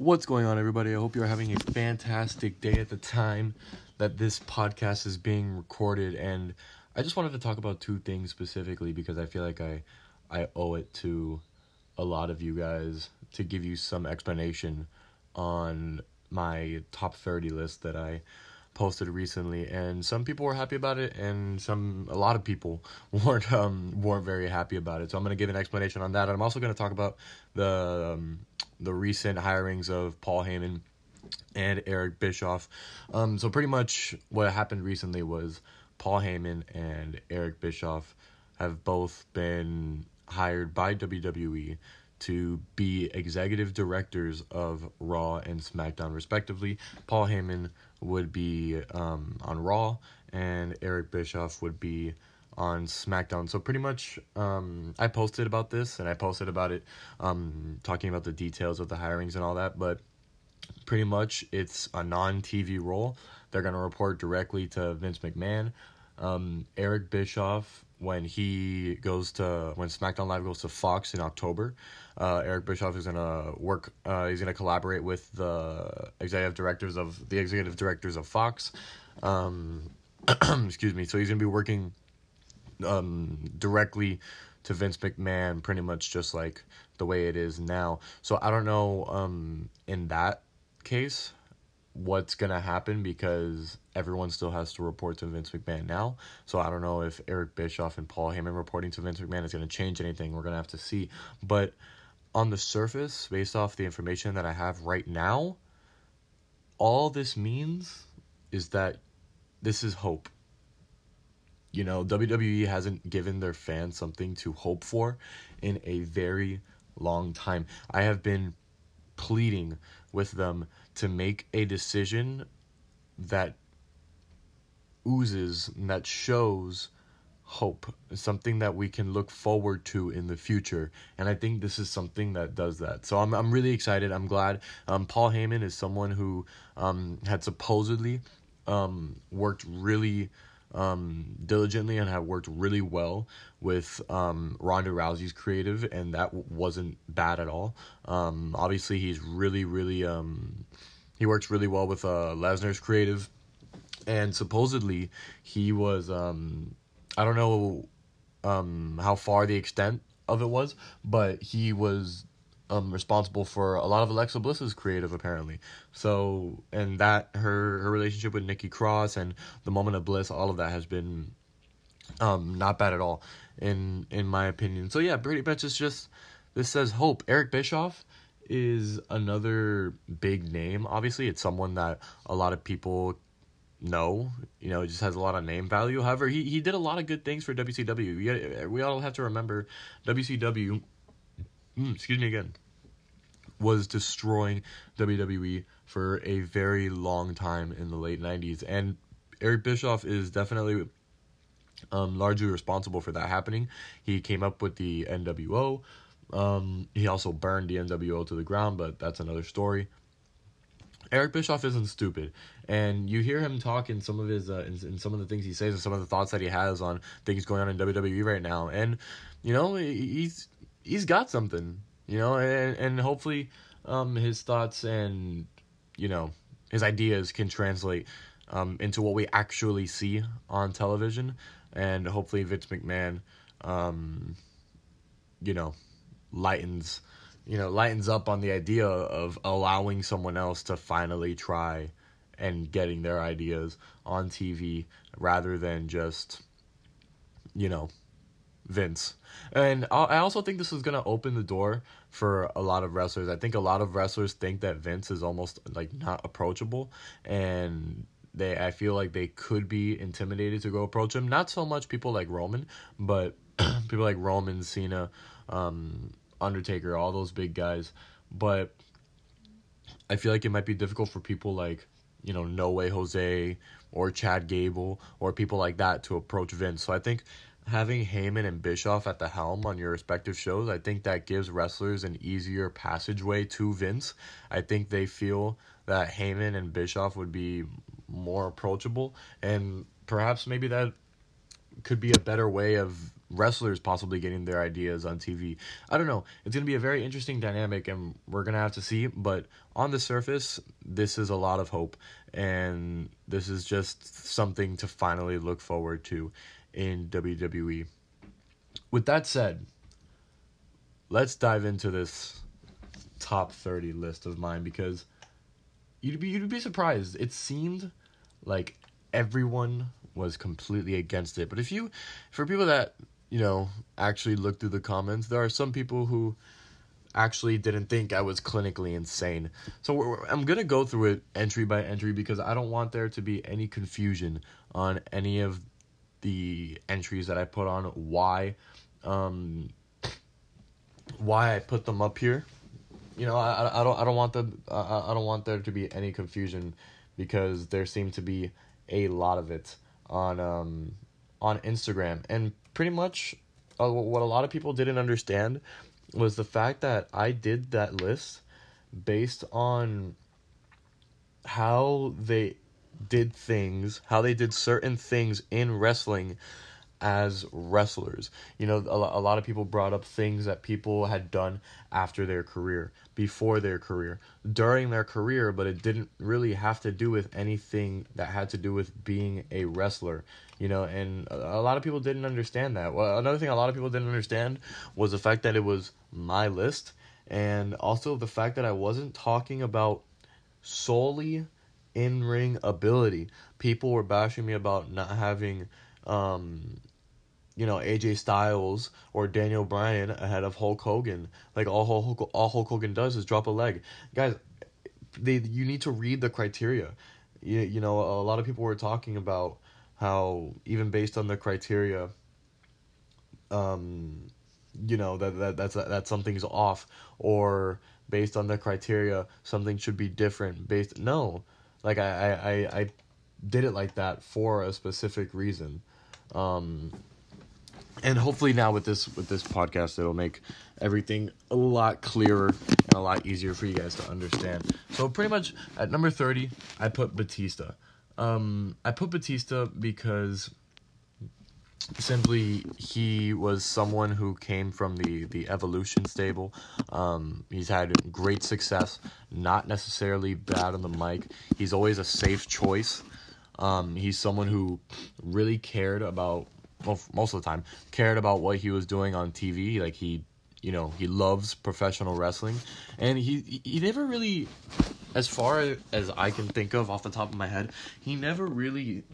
What's going on, everybody? I hope you're having a fantastic day at the time that this podcast is being recorded. And I just wanted to talk about two things specifically because I feel like I, I owe it to a lot of you guys to give you some explanation on my top 30 list that I posted recently and some people were happy about it and some a lot of people weren't um weren't very happy about it so i'm going to give an explanation on that i'm also going to talk about the um, the recent hirings of paul heyman and eric bischoff um so pretty much what happened recently was paul heyman and eric bischoff have both been hired by wwe to be executive directors of Raw and SmackDown, respectively. Paul Heyman would be um, on Raw, and Eric Bischoff would be on SmackDown. So pretty much, um, I posted about this, and I posted about it, um, talking about the details of the hirings and all that. But pretty much, it's a non-TV role. They're gonna report directly to Vince McMahon. Um, Eric Bischoff when he goes to when SmackDown Live goes to Fox in October. Uh, Eric Bischoff is gonna work. Uh, he's gonna collaborate with the executive directors of the executive directors of Fox. Um, excuse me. So he's gonna be working um, directly to Vince McMahon, pretty much just like the way it is now. So I don't know. Um, in that case, what's gonna happen because everyone still has to report to Vince McMahon now. So I don't know if Eric Bischoff and Paul Heyman reporting to Vince McMahon is gonna change anything. We're gonna have to see. But on the surface, based off the information that I have right now, all this means is that this is hope. You know, WWE hasn't given their fans something to hope for in a very long time. I have been pleading with them to make a decision that oozes and that shows hope something that we can look forward to in the future. And i think this is something that does that. So i'm, I'm really excited. I'm glad um, paul heyman is someone who um, had supposedly um, worked really um, diligently and have worked really well with um, Ronda Rousey's creative, and that w- wasn't bad at all. Um, obviously, he's really, really he works really well with uh, Lesnar's creative, and supposedly he was um, I don't know um, how far the extent of it was, but he was um, responsible for a lot of Alexa Bliss's creative apparently. So and that her her relationship with Nikki Cross and the moment of bliss, all of that has been um, not bad at all in in my opinion. So yeah, pretty much it's just this says hope. Eric Bischoff is another big name. Obviously, it's someone that a lot of people know. You know, it just has a lot of name value. However, he, he did a lot of good things for WCW. We, we all have to remember WCW mm, excuse me again, was destroying WWE for a very long time in the late 90s. And Eric Bischoff is definitely um, largely responsible for that happening. He came up with the NWO. Um, he also burned the NWO to the ground, but that's another story. Eric Bischoff isn't stupid, and you hear him talk in some of his uh, in, in some of the things he says and some of the thoughts that he has on things going on in WWE right now, and you know he's he's got something, you know, and and hopefully um, his thoughts and you know his ideas can translate um, into what we actually see on television, and hopefully Vince McMahon, um, you know, lightens, you know, lightens up on the idea of allowing someone else to finally try and getting their ideas on TV rather than just, you know, Vince. And I also think this is going to open the door for a lot of wrestlers. I think a lot of wrestlers think that Vince is almost like not approachable and they I feel like they could be intimidated to go approach him. Not so much people like Roman, but people like Roman, Cena, um, Undertaker, all those big guys. But I feel like it might be difficult for people like, you know, No Way Jose or Chad Gable or people like that to approach Vince. So I think having Heyman and Bischoff at the helm on your respective shows, I think that gives wrestlers an easier passageway to Vince. I think they feel that Heyman and Bischoff would be more approachable, and perhaps maybe that could be a better way of wrestlers possibly getting their ideas on TV. I don't know. It's going to be a very interesting dynamic, and we're going to have to see. But on the surface, this is a lot of hope, and this is just something to finally look forward to in WWE. With that said, let's dive into this top 30 list of mine because you'd be you'd be surprised. It seemed like everyone was completely against it. But if you for people that you know, actually look through the comments, there are some people who actually didn't think I was clinically insane. So I'm going to go through it entry by entry because I don't want there to be any confusion on any of the entries that I put on why um why I put them up here. You know, I, I don't I don't want the I, I don't want there to be any confusion because there seemed to be a lot of it on um on Instagram and pretty much uh, what a lot of people didn't understand was the fact that I did that list based on how they did things, how they did certain things in wrestling as wrestlers. You know, a, a lot of people brought up things that people had done after their career, before their career, during their career, but it didn't really have to do with anything that had to do with being a wrestler. You know, and a, lot of people didn't understand that. Well, another thing a lot of people didn't understand was the fact that it was my list, and also the fact that I wasn't talking about solely in ring ability. People were bashing me about not having um, you know AJ Styles or Daniel Bryan ahead of Hulk Hogan. Like all Hulk, all Hulk Hogan does is drop a leg. Guys, they you need to read the criteria. You, you know a lot of people were talking about how even based on the criteria um you know that, that that's that something's off or based on the criteria something should be different based no. Like I I I did it like that for a specific reason. Um and hopefully now with this with this podcast it'll make everything a lot clearer and a lot easier for you guys to understand. So pretty much at number 30 i put batista um i put batista because simply he was someone who came from the the evolution stable. Um he's had great success not necessarily bad on the mic. He's always a safe choice. Um he's someone who really cared about well, most of the time cared about what he was doing on TV. Like he, you know, he loves professional wrestling, and he he never really, as far as I can think of off the top of my head, he never really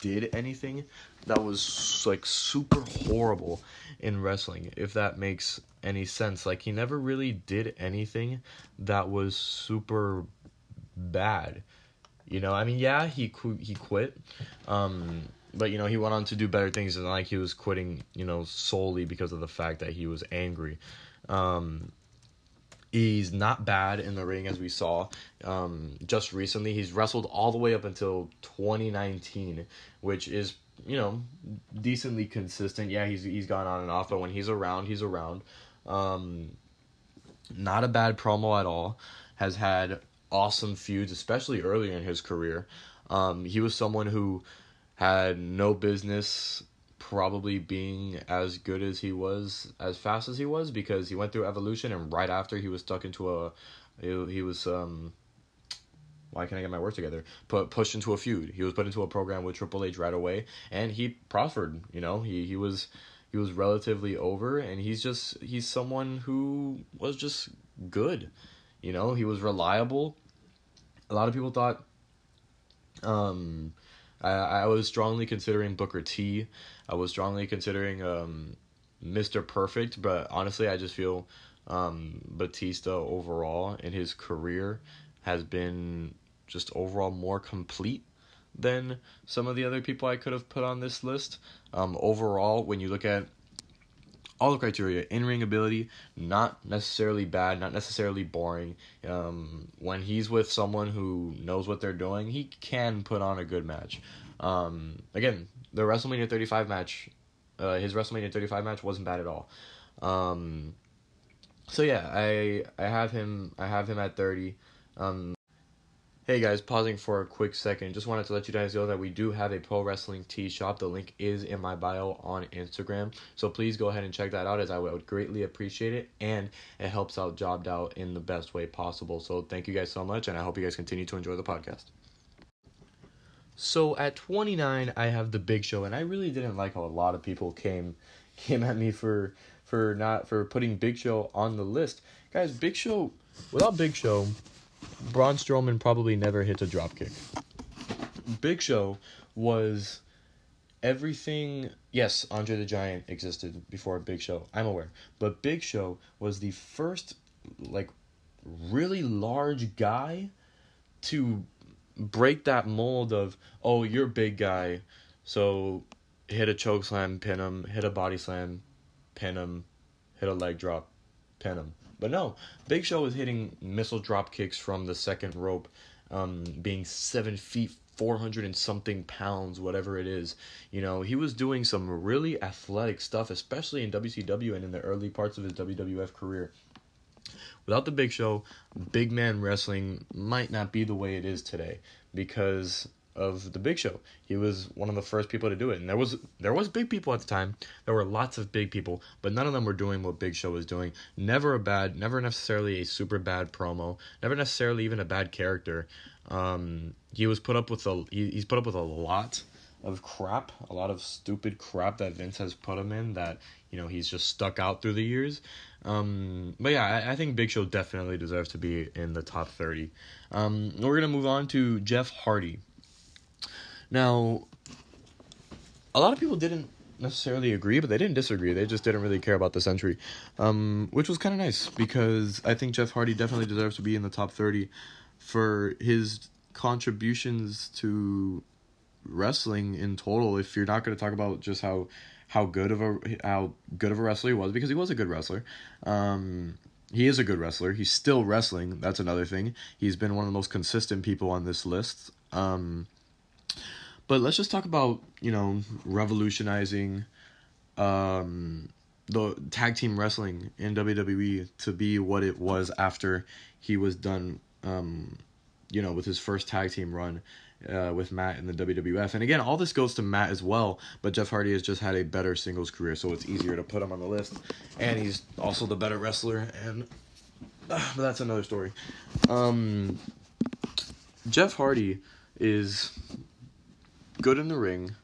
did anything that was like super horrible in wrestling if that makes any sense. Like he never really did anything that was super bad. You know i mean yeah he he quit um but you know he went on to do better things and like he was quitting you know solely because of the fact that he was angry. Um, he's not bad in the ring as we saw um, just recently. He's wrestled all the way up until 2019 which is you know decently consistent. Yeah he's he's gone on and off but when he's around he's around. Um, not a bad promo at all. Has had awesome feuds especially earlier in his career. Um, he was someone who had no business probably being as good as he was as fast as he was because he went through evolution and right after he was stuck into a he, he was um why can't I get my words together? Put pushed into a feud. He was put into a program with Triple H right away, and he prospered. You know, he he was he was relatively over, and he's just he's someone who was just good. You know, he was reliable. A lot of people thought, um, I, I was strongly considering Booker T. I was strongly considering um, Mr. Perfect, but honestly, I just feel um, Batista overall in his career has been just overall more complete than some of the other people I could have put on this list. Um, overall, when you look at all the criteria in ring ability not necessarily bad not necessarily boring um, when he's with someone who knows what they're doing he can put on a good match um, again the wrestlemania 35 match uh, his wrestlemania 35 match wasn't bad at all um, so yeah i i have him i have him at 30 um, Hey guys, pausing for a quick second. Just wanted to let you guys know that we do have a pro wrestling tee shop. The link is in my bio on Instagram. So please go ahead and check that out as I would greatly appreciate it and it helps out Jobbed Out in the best way possible. So thank you guys so much and I hope you guys continue to enjoy the podcast. So at 29 I have the Big Show and I really didn't like how a lot of people came came at me for for not for putting Big Show on the list. Guys, Big Show without Big Show Braun Strowman probably never hits a dropkick. Big Show was everything. Yes, Andre the Giant existed before Big Show. I'm aware, but Big Show was the first like really large guy to break that mold of oh you're a big guy, so hit a choke slam, pin him, hit a body slam, pin him, hit a leg drop, pin him. But no, Big Show was hitting missile drop kicks from the second rope, um, being seven feet, 400 and something pounds, whatever it is. You know, he was doing some really athletic stuff, especially in WCW and in the early parts of his WWF career. Without the Big Show, big man wrestling might not be the way it is today because of the Big Show. He was one of the first people to do it, and there was there was big people at the time. There were lots of big people, but none of them were doing what Big Show was doing. Never a bad, never necessarily a super bad promo, never necessarily even a bad character. Um, he was put up with a he, he's put up with a lot of crap, a lot of stupid crap that Vince has put him in that you know he's just stuck out through the years. Um, but yeah, I, I, think Big Show definitely deserves to be in the top thirty. Um, we're gonna move on to Jeff Hardy. Now, a lot of people didn't necessarily agree, but they didn't disagree. They just didn't really care about the century, um, which was kind of nice because I think Jeff Hardy definitely deserves to be in the top 30 for his contributions to wrestling in total. If you're not going to talk about just how how good of a how good of a wrestler he was, because he was a good wrestler. Um, he is a good wrestler. He's still wrestling. That's another thing. He's been one of the most consistent people on this list. Um, but let's just talk about, you know, revolutionizing um, the tag team wrestling in WWE to be what it was after he was done, um, you know, with his first tag team run uh, with Matt in the WWF. And again, all this goes to Matt as well, but Jeff Hardy has just had a better singles career, so it's easier to put him on the list. And he's also the better wrestler, and uh, but that's another story. Um, Jeff Hardy is good in the ring.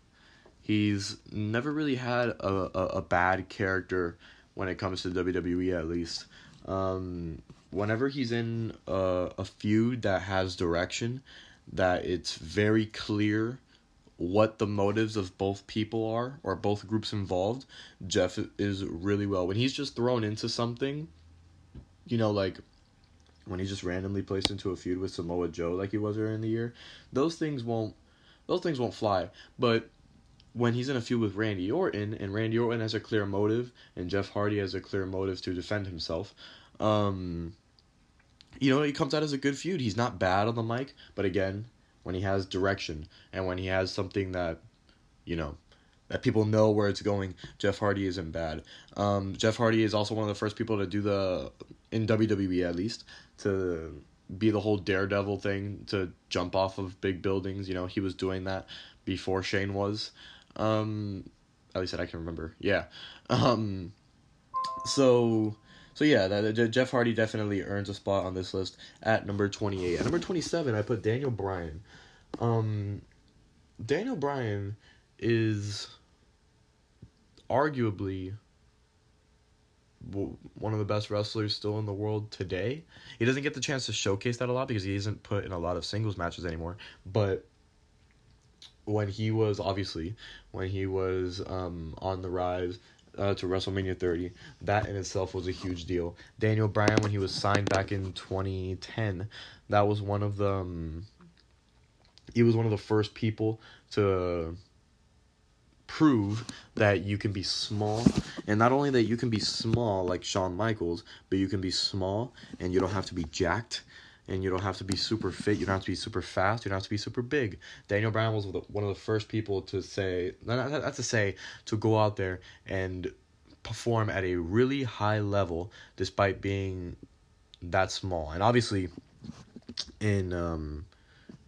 He's never really had a, a, a bad character when it comes to WWE, at least. Um, whenever he's in a, a feud that has direction, that it's very clear what the motives of both people are or both groups involved, Jeff is really well. When he's just thrown into something, you know, like when he's just randomly placed into a feud with Samoa Joe like he was earlier in the year, those things won't those things won't fly. But when he's in a feud with Randy Orton, and Randy Orton has a clear motive, and Jeff Hardy has a clear motive to defend himself, um, you know, he comes out as a good feud. He's not bad on the mic, but again, when he has direction and when he has something that, you know, that people know where it's going, Jeff Hardy isn't bad. Um, Jeff Hardy is also one of the first people to do the, in WWE at least, to be the whole daredevil thing to jump off of big buildings. You know, he was doing that before Shane was. Um, at least that I can remember. Yeah. Um, so so yeah, Jeff Hardy definitely earns a spot on this list at number 28. At number 27, I put Daniel Bryan. Um, Daniel Bryan is arguably one of the best wrestlers still in the world today. He doesn't get the chance to showcase that a lot because he isn't put in a lot of singles matches anymore. But when he was obviously when he was um, on the rise uh, to WrestleMania 30, that in itself was a huge deal. Daniel Bryan when he was signed back in 2010, that was one of the um, he was one of the first people to prove that you can be small. And not only that you can be small like Shawn Michaels, but you can be small and you don't have to be jacked and you don't have to be super fit, you don't have to be super fast, you don't have to be super big. Daniel Bryan was one of the first people to say, not, to say, to go out there and perform at a really high level despite being that small. And obviously, in um,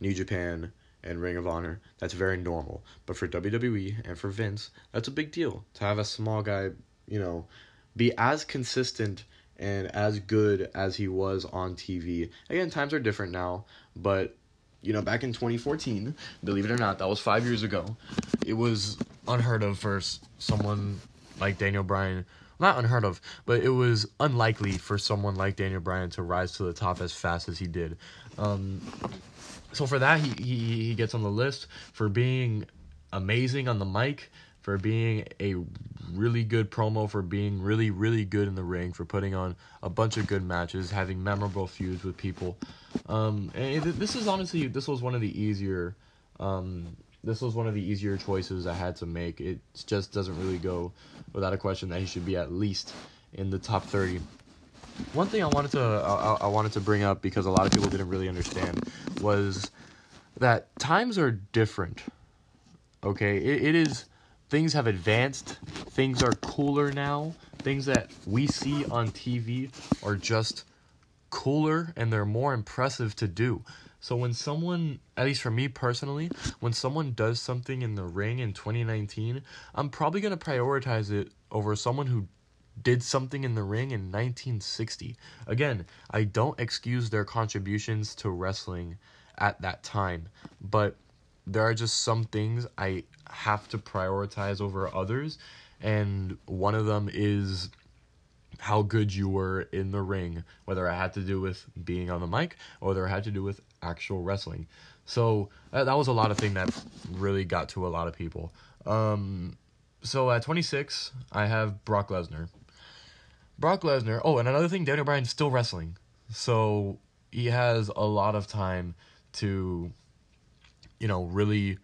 New Japan, and Ring of Honor, that's very normal. But for WWE and for Vince, that's a big deal to have a small guy, you know, be as consistent and as good as he was on TV. Again, times are different now, but you know, back in 2014, believe it or not, that was five years ago. It was unheard of for someone like Daniel Bryan. Not unheard of, but it was unlikely for someone like Daniel Bryan to rise to the top as fast as he did. Um, so for that, he, he he gets on the list for being amazing on the mic, for being a really good promo, for being really really good in the ring, for putting on a bunch of good matches, having memorable feuds with people. Um, and this is honestly this was one of the easier. Um, this was one of the easier choices I had to make. It just doesn't really go without a question that he should be at least in the top 30 one thing I wanted to I, I, wanted to bring up because a lot of people didn't really understand was that times are different. Okay, it, it is things have advanced, things are cooler now. Things that we see on TV are just cooler and they're more impressive to do. So when someone, at least for me personally, when someone does something in the ring in 2019, I'm probably going to prioritize it over someone who did something in the ring in 1960. Again, I don't excuse their contributions to wrestling at that time, but there are just some things I have to prioritize over others, and one of them is how good you were in the ring, whether it had to do with being on the mic or whether it had to do with actual wrestling. So that, that was a lot of thing that really got to a lot of people. Um, so at 26, I have Brock Lesnar. Brock Lesnar. Oh, and another thing, Daniel Bryan's still wrestling, so he has a lot of time to, you know, really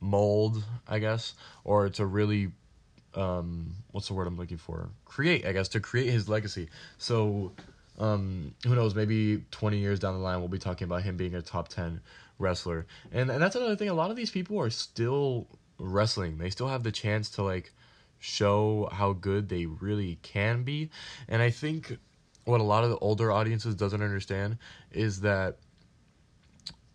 mold, I guess, or to really, um, what's the word I'm looking for? Create, I guess, to create his legacy. So, um, who knows? Maybe 20 years down the line, we'll be talking about him being a top 10 wrestler, and and that's another thing. A lot of these people are still wrestling. They still have the chance to like show how good they really can be. And I think what a lot of the older audiences doesn't understand is that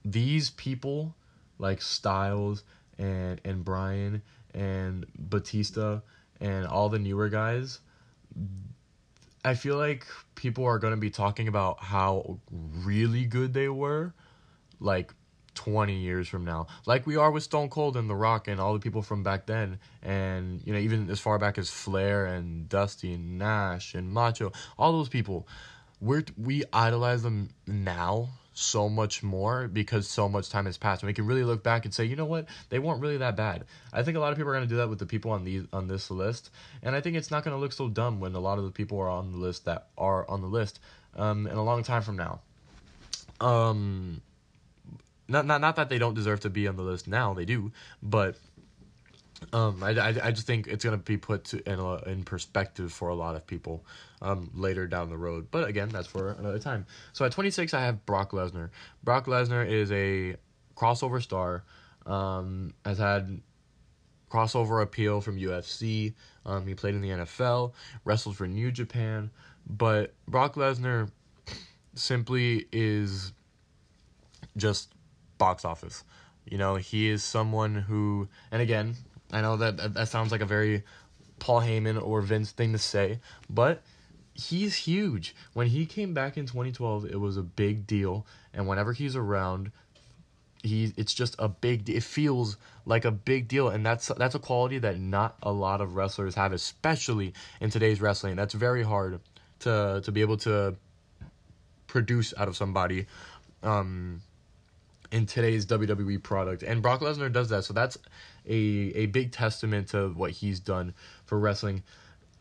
these people like Styles and and Bryan and Batista and all the newer guys I feel like people are going to be talking about how really good they were like 20 years from now. Like we are with stone cold and the rock and all the people from back then. And you know even as far back as flair and dusty and nash and macho all those people. We're we idolize them now so much more because so much time has passed. And we can really look back and say you know what? They weren't really that bad. I think a lot of people are going to do that with the people on these on this list. And i think it's not going to look so dumb when a lot of the people are on the list that are on the list um, in a long time from now. Um not not not that they don't deserve to be on the list now. They do, but um, I, I, I just think it's gonna be put to, in a, in perspective for a lot of people um, later down the road. But again, that's for another time. So at 26, I have Brock Lesnar. Brock Lesnar is a crossover star. Um, has had crossover appeal from UFC. Um, he played in the NFL, wrestled for New Japan, but Brock Lesnar simply is just box office. You know, he is someone who, and again, I know that that sounds like a very Paul Heyman or Vince thing to say, but he's huge. When he came back in 2012, it was a big deal, and whenever he's around, he it's just a big. It feels like a big deal, and that's that's a quality that not a lot of wrestlers have, especially in today's wrestling. That's very hard to to be able to produce out of somebody. Um, in today's WWE product. And Brock Lesnar does that. So that's a, a big testament to what he's done for wrestling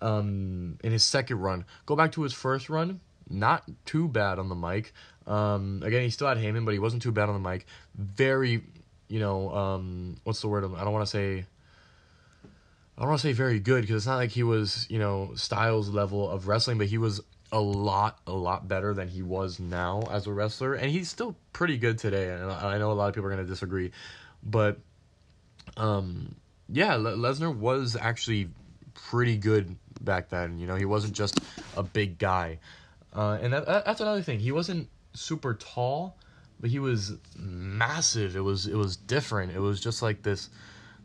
um, in his second run. Go back to his first run, not too bad on the mic. Um, again, he still had Heyman, but he wasn't too bad on the mic. Very, you know, um, what's the word? I don't want to say. I don't want to say very good because it's not like he was, you know, Styles level of wrestling, but he was a lot, a lot better than he was now as a wrestler, and he's still pretty good today. And I know a lot of people are going to disagree, but um, yeah, Lesnar was actually pretty good back then. You know, he wasn't just a big guy, uh, and that, that's another thing. He wasn't super tall, but he was massive. It was it was different. It was just like this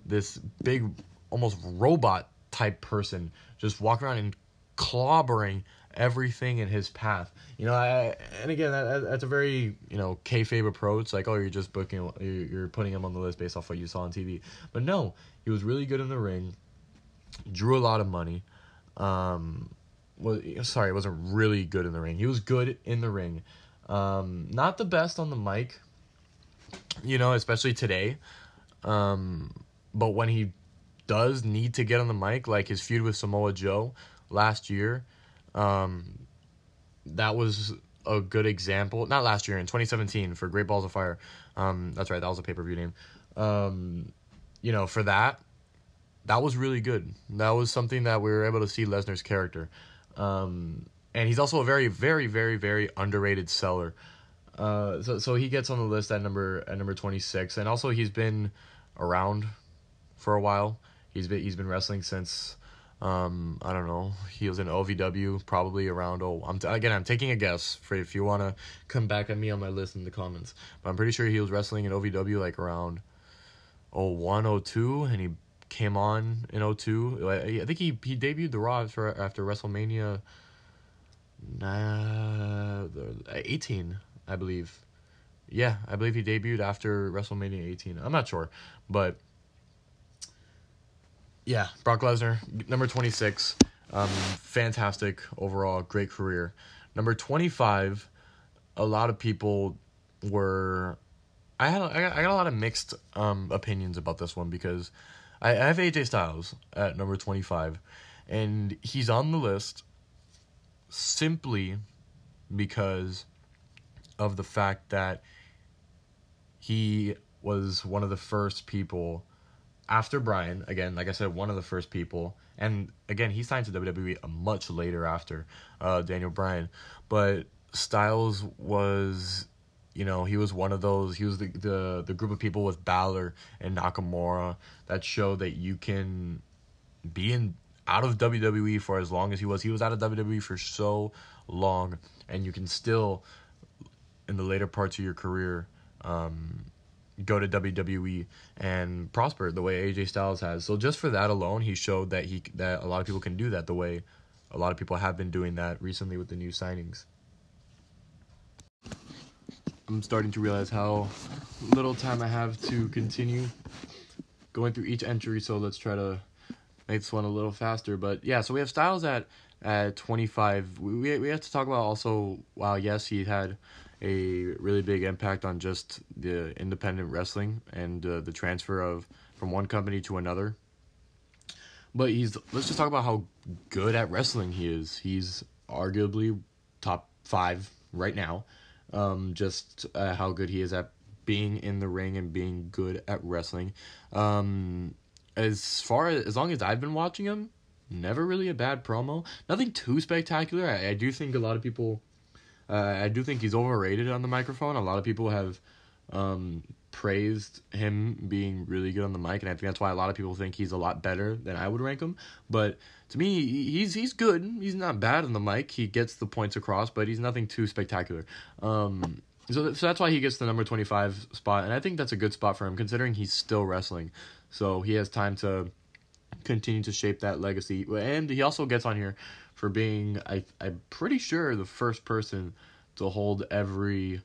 this big almost robot type person just walking around and clobbering everything in his path. You know, I and again that, that's a very you know kayfabe approach. Like, oh, you're just booking, you're putting him on the list based off what you saw on TV. But no, he was really good in the ring. Drew a lot of money. Um, was sorry, wasn't really good in the ring. He was good in the ring. Um, not the best on the mic. You know, especially today. Um, but when he does need to get on the mic, like his feud with Samoa Joe last year, um, that was a good example. Not last year, in 2017 for Great Balls of Fire. Um, that's right, that was a pay per view name. Um, you know, for that, that was really good. That was something that we were able to see Lesnar's character. Um, and he's also a very, very, very, very underrated seller. Uh, so so he gets on the list at number at number 26, and also he's been around for a while. He's been he's been wrestling since um, I don't know. He was in OVW probably around. Oh, I'm t- again. I'm taking a guess for if you want to come back at me on my list in the comments. But I'm pretty sure he was wrestling in OVW like around 01, 02, and he came on in 02. I think he he debuted the Raw after after WrestleMania. Nah, 18, I believe. Yeah, I believe he debuted after WrestleMania 18. I'm not sure, but yeah, Brock Lesnar, number 26. Um, fantastic overall, great career. Number 25, a lot of people were. I had I got, I got a lot of mixed um, opinions about this one because I, I have AJ Styles at number 25, and he's on the list simply because of the fact that he was one of the first people after Bryan, again, like I said, one of the first people, and again, he signed to WWE much later after uh, Daniel Bryan, but Styles was, you know, he was one of those. He was the the the group of people with Balor and Nakamura that show that you can be in out of WWE for as long as he was. He was out of WWE for so long, and you can still, in the later parts of your career, um, go to WWE and prosper the way AJ Styles has. So just for that alone, he showed that he that a lot of people can do that the way a lot of people have been doing that recently with the new signings. I'm starting to realize how little time I have to continue going through each entry, so let's try to make this one a little faster. But yeah, so we have Styles at at 25. We we have to talk about also. Wow, yes, he had a really big impact on just the independent wrestling and uh, the transfer of from one company to another. But he's let's just talk about how good at wrestling he is. He's arguably top five right now. Um, just uh, how good he is at being in the ring and being good at wrestling. Um, as far as as long as I've been watching him, never really a bad promo. Nothing too spectacular. I, I do think a lot of people uh, I do think he's overrated on the microphone. A lot of people have um, praised him being really good on the mic, and I think that's why a lot of people think he's a lot better than I would rank him. But to me, he's he's good. He's not bad on the mic. He gets the points across, but he's nothing too spectacular. Um, so, so that's why he gets the number 25 spot, and I think that's a good spot for him considering he's still wrestling. So he has time to continue to shape that legacy. And he also gets on here for being, I, I'm pretty sure, the first person to hold every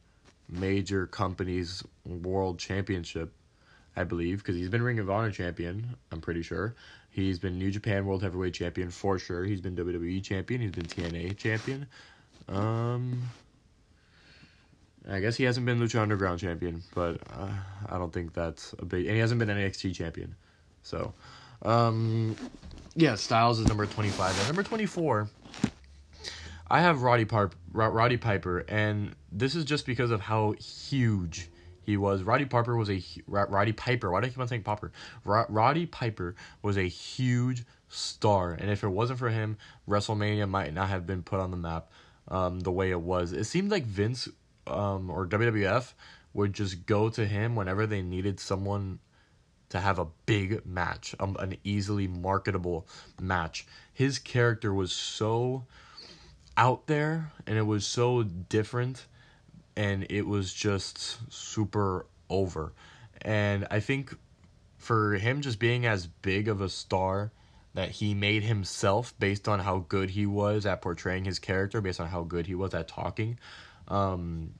major company's world championship. I believe because he's been Ring of Honor champion. I'm pretty sure he's been New Japan World Heavyweight champion for sure. He's been WWE champion. He's been TNA champion. Um, I guess he hasn't been Lucha Underground champion, but uh, I don't think that's a big. And he hasn't been NXT champion. So, um, yeah, Styles is number 25. And number 24, I have Roddy, Parp- Roddy Piper, and this is just because of how huge he was. Roddy Piper was a Roddy Piper. Why do I keep on saying Popper? Roddy Piper was a huge star, and if it wasn't for him, WrestleMania might not have been put on the map um, the way it was. It seemed like Vince um, or WWF would just go to him whenever they needed someone to have a big match, um, an easily marketable match. His character was so out there and it was so different and it was just super over. And I think for him just being as big of a star that he made himself based on how good he was at portraying his character, based on how good he was at talking, um,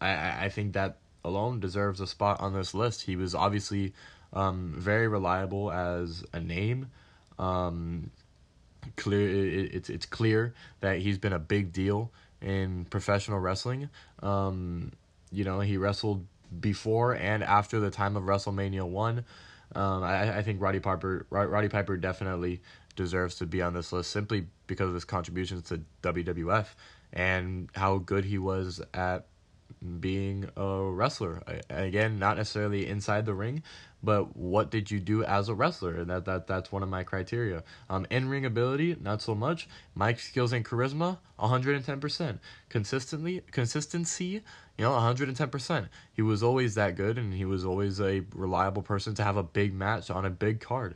I, I think that alone deserves a spot on this list. He was obviously um, very reliable as a name. Um, clear, it, it's it's clear that he's been a big deal in professional wrestling. Um, you know, he wrestled before and after the time of WrestleMania one. Um, I, I think Roddy Piper Roddy Piper definitely deserves to be on this list simply because of his contributions to WWF and how good he was at being a wrestler. Again, not necessarily inside the ring, but what did you do as a wrestler? And that, that that's one of my criteria. Um, in ring ability, not so much. Mic skills and charisma, 110%. Consistently, consistency, you know, 110%. He was always that good, and he was always a reliable person to have a big match on a big card.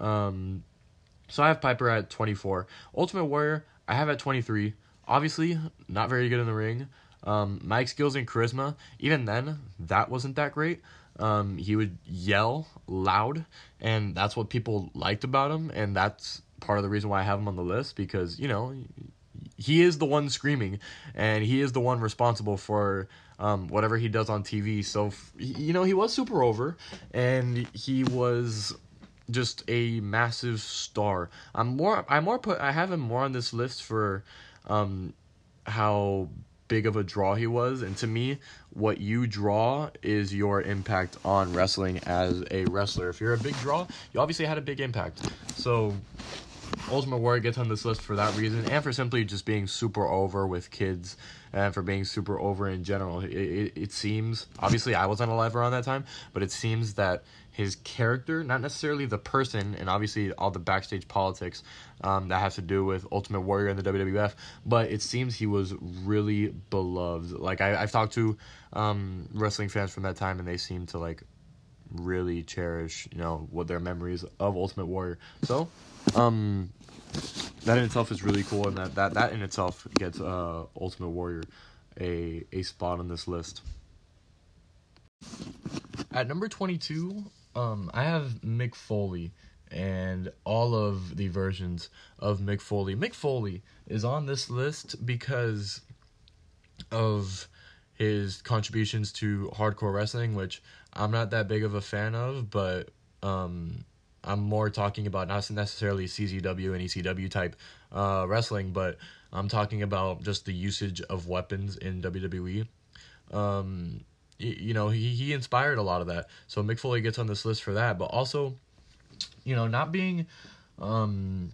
Um, so I have Piper at 24. Ultimate Warrior, I have at 23. Obviously, not very good in the ring. Um, mic skills and charisma, even then, that wasn't that great. Um, he would yell loud, and that's what people liked about him, and that's part of the reason why I have him on the list because you know he is the one screaming, and he is the one responsible for um, whatever he does on TV. So you know he was super over, and he was just a massive star. I'm more I more put I have him more on this list for um, how big of a draw he was. And to me, what you draw is your impact on wrestling as a wrestler. If you're a big draw, you obviously had a big impact. So Ultimate Warrior gets on this list for that reason, and for simply just being super over with kids, and for being super over in general. It, it, it seems, obviously, I wasn't alive around that time, but it seems that his character, not necessarily the person, and obviously all the backstage politics um, that has to do with Ultimate Warrior and the WWF, but it seems he was really beloved. Like I, I've talked to um, wrestling fans from that time, and they seem to like really cherish, you know, what their memories of Ultimate Warrior. So, um, that in itself is really cool, and that that that in itself gets uh, Ultimate Warrior a a spot on this list. At number twenty two, um, I have Mick Foley and all of the versions of Mick Foley. Mick Foley is on this list because of his contributions to hardcore wrestling, which I'm not that big of a fan of, but um, I'm more talking about not necessarily CZW and ECW type uh, wrestling, but I'm talking about just the usage of weapons in WWE. Um, you know, he, he inspired a lot of that. So Mick Foley gets on this list for that, but also, you know, not being um,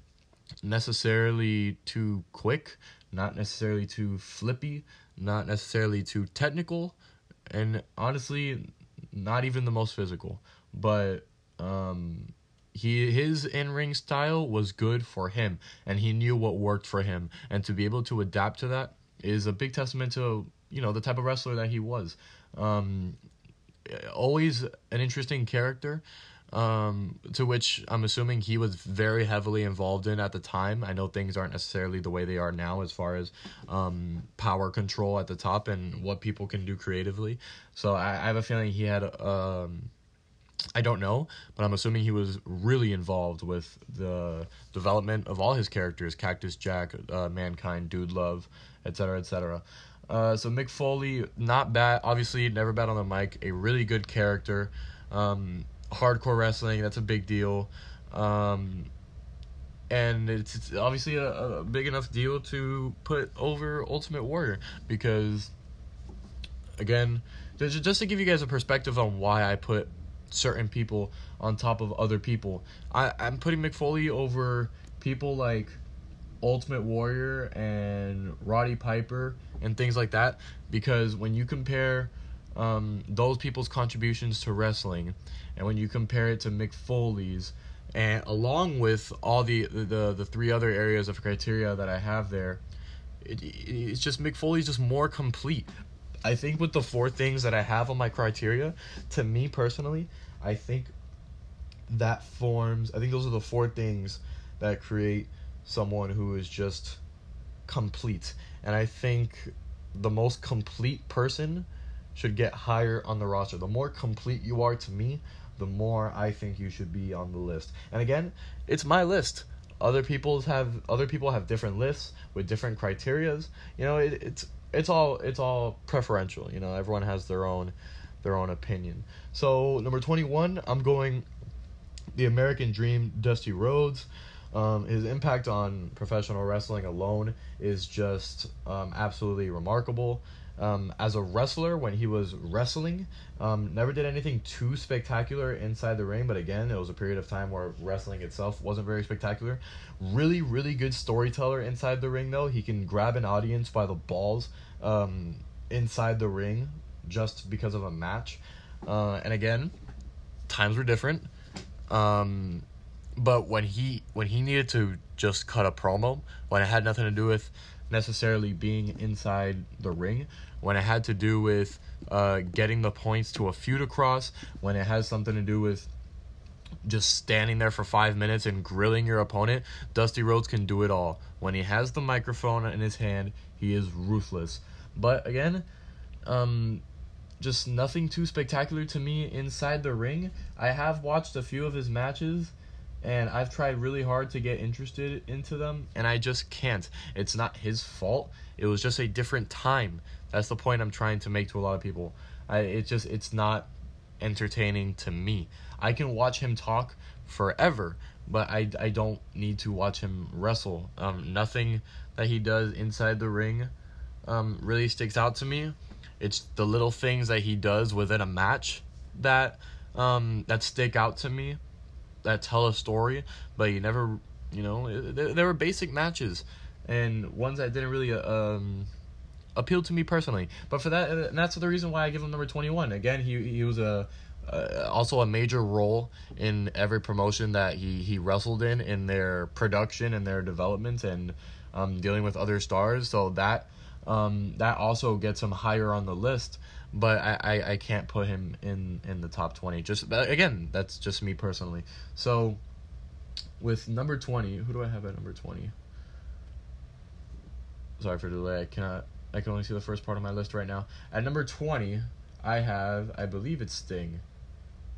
necessarily too quick, not necessarily too flippy, not necessarily too technical, and honestly, not even the most physical. But um, he his in ring style was good for him, and he knew what worked for him, and to be able to adapt to that is a big testament to you know the type of wrestler that he was. Um, always an interesting character. Um, to which I'm assuming he was very heavily involved in at the time. I know things aren't necessarily the way they are now as far as um, power control at the top and what people can do creatively. So I, I have a feeling he had. Um, I don't know, but I'm assuming he was really involved with the development of all his characters: Cactus Jack, uh, Mankind, Dude Love, etc., etc. Uh, so Mick Foley, not bad. Obviously, never bad on the mic. A really good character. Um, hardcore wrestling, that's a big deal. Um, and it's, it's obviously a, a, big enough deal to put over Ultimate Warrior because, again, just to give you guys a perspective on why I put certain people on top of other people, I, I'm putting Mick Foley over people like Ultimate Warrior and Roddy Piper and things like that because when you compare um, those people's contributions to wrestling and when you compare it to Mick Foley's and along with all the the, the three other areas of criteria that I have there it, it's just Mick Foley's just more complete. I think with the four things that I have on my criteria, to me personally, I think that forms. I think those are the four things that create someone who is just complete. And I think the most complete person should get higher on the roster. The more complete you are to me, the more I think you should be on the list. And again, it's my list. Other people's have other people have different lists with different criterias. You know, it, it's it's all it's all preferential. You know, everyone has their own their own opinion. So number twenty one, I'm going the American Dream, Dusty Rhodes. Um, his impact on professional wrestling alone is just um, absolutely remarkable. Um, as a wrestler, when he was wrestling, um, never did anything too spectacular inside the ring, but again, it was a period of time where wrestling itself wasn't very spectacular. Really, really good storyteller inside the ring, though. He can grab an audience by the balls um, inside the ring just because of a match. Uh, and again, times were different. Um, but when he when he needed to just cut a promo, when it had nothing to do with necessarily being inside the ring, when it had to do with uh, getting the points to a feud across, when it has something to do with just standing there for five minutes and grilling your opponent, Dusty Rhodes can do it all. When he has the microphone in his hand, he is ruthless. But again, um, just nothing too spectacular to me inside the ring. I have watched a few of his matches and I've tried really hard to get interested into them and I just can't. It's not his fault. It was just a different time. That's the point I'm trying to make to a lot of people. I it just it's not entertaining to me. I can watch him talk forever, but I, I don't need to watch him wrestle. Um, nothing that he does inside the ring um, really sticks out to me. It's the little things that he does within a match that um, that stick out to me, that tell a story. But you never, you know, there, were basic matches and ones that didn't really um, appeal to me personally. But for that, and that's the reason why I give him number twenty one. Again, he he was a uh, also a major role in every promotion that he he wrestled in in their production and their development and um, dealing with other stars. So that um, that also gets him higher on the list. But I, I, I can't put him in, in the top 20. Just Again, that's just me personally. So with number 20, who do I have at number 20? Sorry for the delay. I cannot. I can only see the first part of my list right now. At number 20, I have, I believe it's Sting.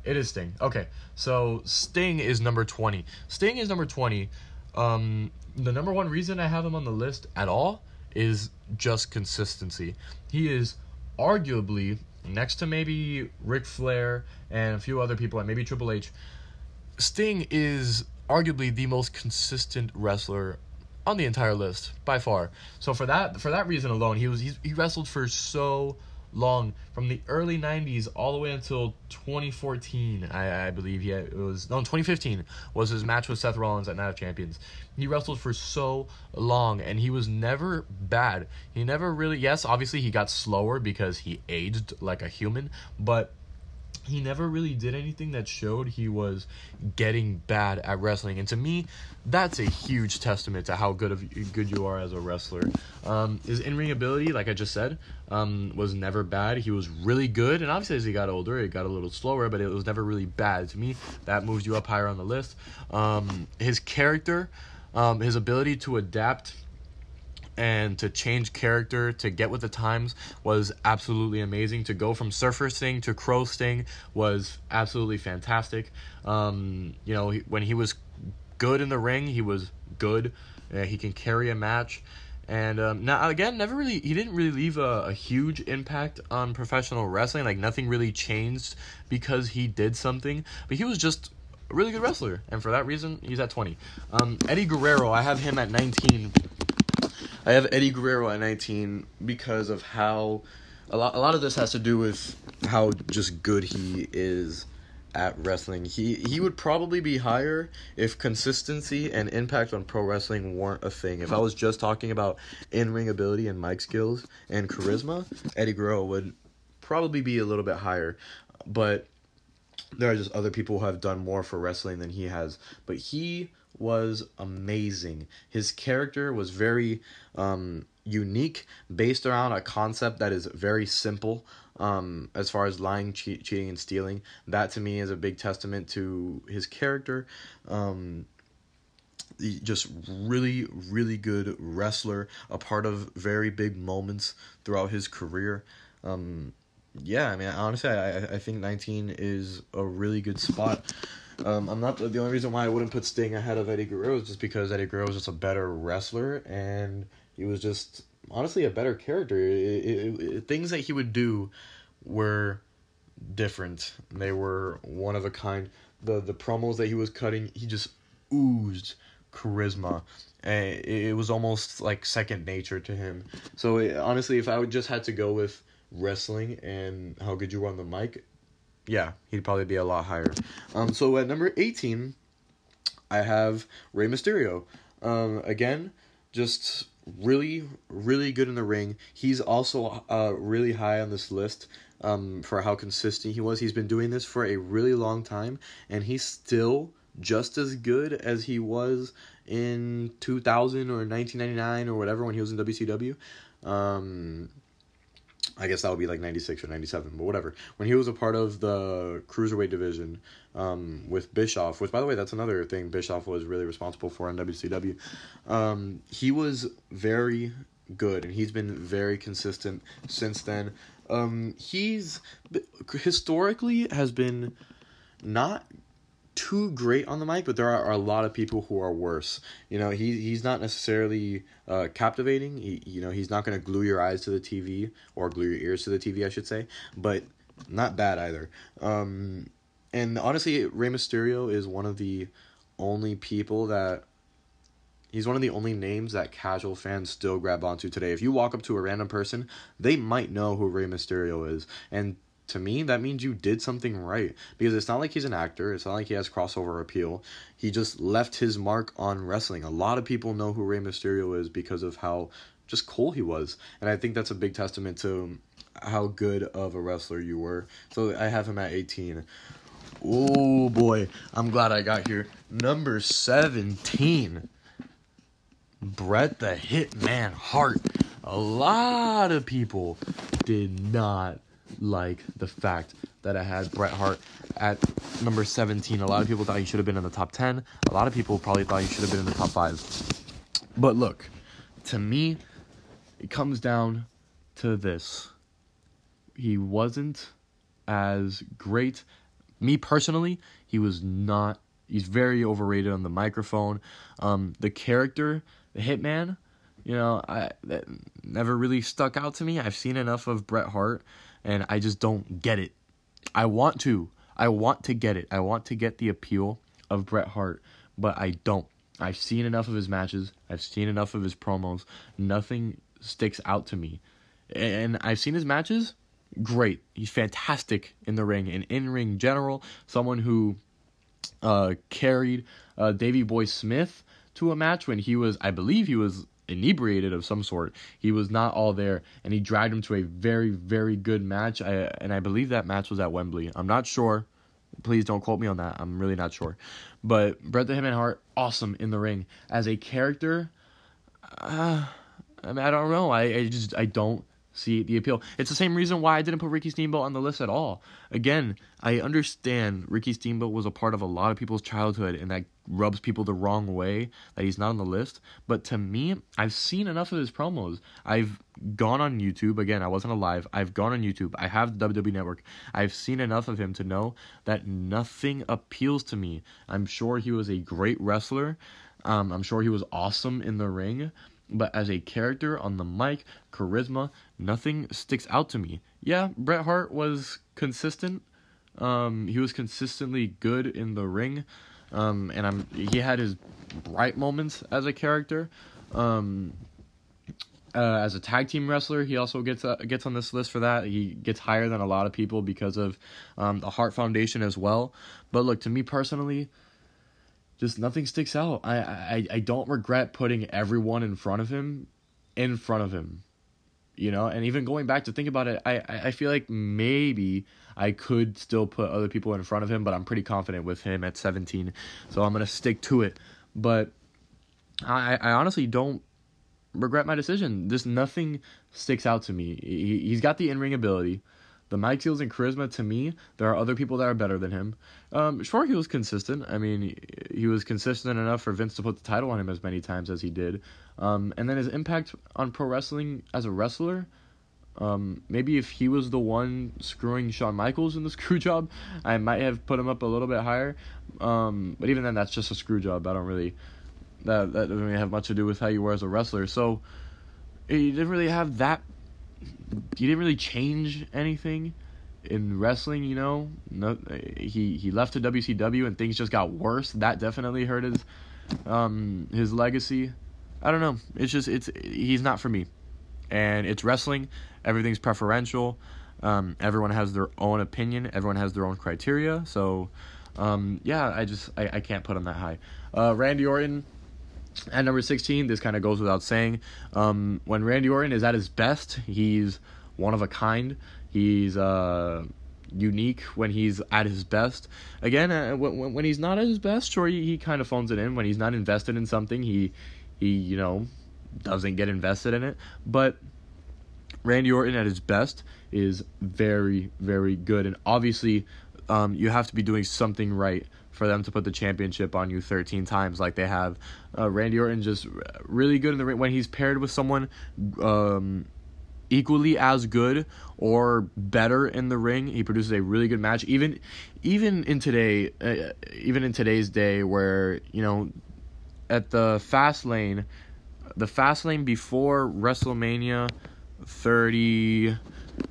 It is Sting. Okay, so Sting is number 20. Sting is number 20. Um, the number one reason I have him on the list at all is just consistency. He is arguably next to maybe Ric Flair and a few other people, and maybe Triple H. Sting is arguably the most consistent wrestler on the entire list by far. So for that for that reason alone, he was he wrestled for so long from the early 90s all the way until 2014 I, I believe he had, it was no 2015 was his match with Seth Rollins at Night of Champions. He wrestled for so long and he was never bad. He never really yes obviously he got slower because he aged like a human but he never really did anything that showed he was getting bad at wrestling. And to me that's a huge testament to how good of good you are as a wrestler. Um, his in-ring ability like i just said um, was never bad. He was really good and obviously as he got older it got a little slower but it was never really bad. To me that moves you up higher on the list. Um, his character um, his ability to adapt and to change character to get with the times was absolutely amazing. To go from Surfer Sting to Crow Sting was absolutely fantastic. Um, you know, when he was good in the ring, he was good. He can carry a match. And um, now again, never really he didn't really leave a, a, huge impact on professional wrestling. Like nothing really changed because he did something, but he was just a really good wrestler, and for that reason, he's at twenty. Um, Eddie Guerrero, I have him at nineteen I have Eddie Guerrero at 19 because of how a lot a lot of this has to do with how just good he is at wrestling. He he would probably be higher if consistency and impact on pro wrestling weren't a thing. If I was just talking about in-ring ability and mic skills and charisma, Eddie Guerrero would probably be a little bit higher. But there are just other people who have done more for wrestling than he has. But he was amazing. His character was very um, unique, based around a concept that is very simple. Um, as far as lying, cheat, cheating, and stealing, that to me is a big testament to his character. Um, just really really good wrestler a part of very big moments throughout his career um, yeah i mean honestly i i think 19 is a really good spot um, I'm not the only reason why I wouldn't put Sting ahead of Eddie Guerrero is just because Eddie Guerrero was just a better wrestler and he was just honestly a better character. It, it, it, things that he would do were different. They were one of a kind. The the promos that he was cutting, he just oozed charisma. And it, was almost like second nature to him. So honestly, if I would just had to go with wrestling and how good you were on the mic, yeah, he'd probably be a lot higher. Um, so at number 18, I have Rey Mysterio. Um, again, just really, really good in the ring. He's also uh, really high on this list um, for how consistent he was. He's been doing this for a really long time, and he's still just as good as he was in 2000 or 1999 or whatever when he was in WCW. Um, I guess that would be like 96 or 97, but whatever. When he was a part of the cruiserweight division um, with Bischoff, which, by the way, that's another thing Bischoff was really responsible for in WCW, um, he was very good and he's been very consistent since then. Um, he's historically has been not too great on the mic, but there are, are, a lot of people who are worse. You know, he he's not necessarily uh, captivating. He you know he's not gonna glue your eyes to the TV or glue your ears to the TV, I should say, but not bad either. Um, and honestly, Rey Mysterio is one of the only people that he's one of the only names that casual fans still grab onto today. If you walk up to a random person, they might know who Rey Mysterio is, and to me, that means you did something right. Because it's not like he's an actor, it's not like he has crossover appeal. He just left his mark on wrestling. A lot of people know who Rey Mysterio is because of how just cool he was. And I think that's a big testament to how good of a wrestler you were. So I have him at 18. Oh boy, I'm glad I got here. Number 17. Bret the Hitman Hart. A lot of people did not like the fact that I had Bret Hart at number 17. A lot of people thought he should have been in the top 10. A lot of people probably thought he should have been in the top 5. But look, to me, it comes down to this. He wasn't as great. Me personally, he was not. He's very overrated on the microphone. Um, the character, the Hitman, you know, I that never really stuck out to me. I've seen enough of Bret Hart and I just don't get it. I want to. I want to get it. I want to get the appeal of Bret Hart, but I don't. I've seen enough of his matches. I've seen enough of his promos. Nothing sticks out to me. And I've seen his matches. Great. He's fantastic in the ring. An in ring general. Someone who uh, carried uh, Davey Boy Smith to a match when he was, I believe he was inebriated of some sort. He was not all there, and he dragged him to a very, very good match. I, and I believe that match was at Wembley. I'm not sure. Please don't quote me on that. I'm really not sure. But Bret the Hitman Hart, awesome in the ring as a character. Uh, I mean, I don't know. I, I just I don't see the appeal. It's the same reason why I didn't put Ricky Steamboat on the list at all. Again, I understand Ricky Steamboat was a part of a lot of people's childhood and that rubs people the wrong way that he's not on the list. But to me, I've seen enough of his promos. I've gone on YouTube. Again, I wasn't alive. I've gone on YouTube. I have the WWE Network. I've seen enough of him to know that nothing appeals to me. I'm sure he was a great wrestler. Um, I'm sure he was awesome in the ring but as a character on the mic, charisma, nothing sticks out to me. Yeah, Bret Hart was consistent. Um, he was consistently good in the ring, um, and I'm he had his bright moments as a character. Um, uh, as a tag team wrestler, he also gets uh, gets on this list for that. He gets higher than a lot of people because of um, the Hart Foundation as well. But look, to me personally, just nothing sticks out. I, I I don't regret putting everyone in front of him in front of him. You know, and even going back to think about it, I, I feel like maybe I could still put other people in front of him, but I'm pretty confident with him at 17. So I'm gonna stick to it. But I, I honestly don't regret my decision. Just nothing sticks out to me. He, he's got the in ring ability. the mic skills and charisma to me, there are other people that are better than him. Um, sure, he was consistent. I mean, he was consistent enough for Vince to put the title on him as many times as he did. Um, and then his impact on pro wrestling as a wrestler. Um, maybe if he was the one screwing Shawn Michaels in the screw job, I might have put him up a little bit higher. Um, but even then, that's just a screw job. I don't really that that doesn't really have much to do with how you were as a wrestler. So he didn't really have that. He didn't really change anything in wrestling. You know, no, he he left to WCW and things just got worse. That definitely hurt his um his legacy. I don't know. It's just it's he's not for me, and it's wrestling. Everything's preferential. Um, everyone has their own opinion. Everyone has their own criteria. So, um, yeah, I just I, I can't put him that high. Uh, Randy Orton at number 16, this kind of goes without saying. Um, when Randy Orton is at his best, he's one of a kind. He's uh, unique when he's at his best. Again, uh, when, when he's not at his best, sure, he, he kind of phones it in. When he's not invested in something, he, he you know, doesn't get invested in it. But Randy Orton at his best is very, very good. And obviously, um, you have to be doing something right for them to put the championship on you 13 times like they have. Uh, Randy Orton just really good in the ring when he's paired with someone um, equally as good or better in the ring. He produces a really good match. Even even in today, uh, even in today's day, where you know, at the Fastlane, the Fastlane before WrestleMania 30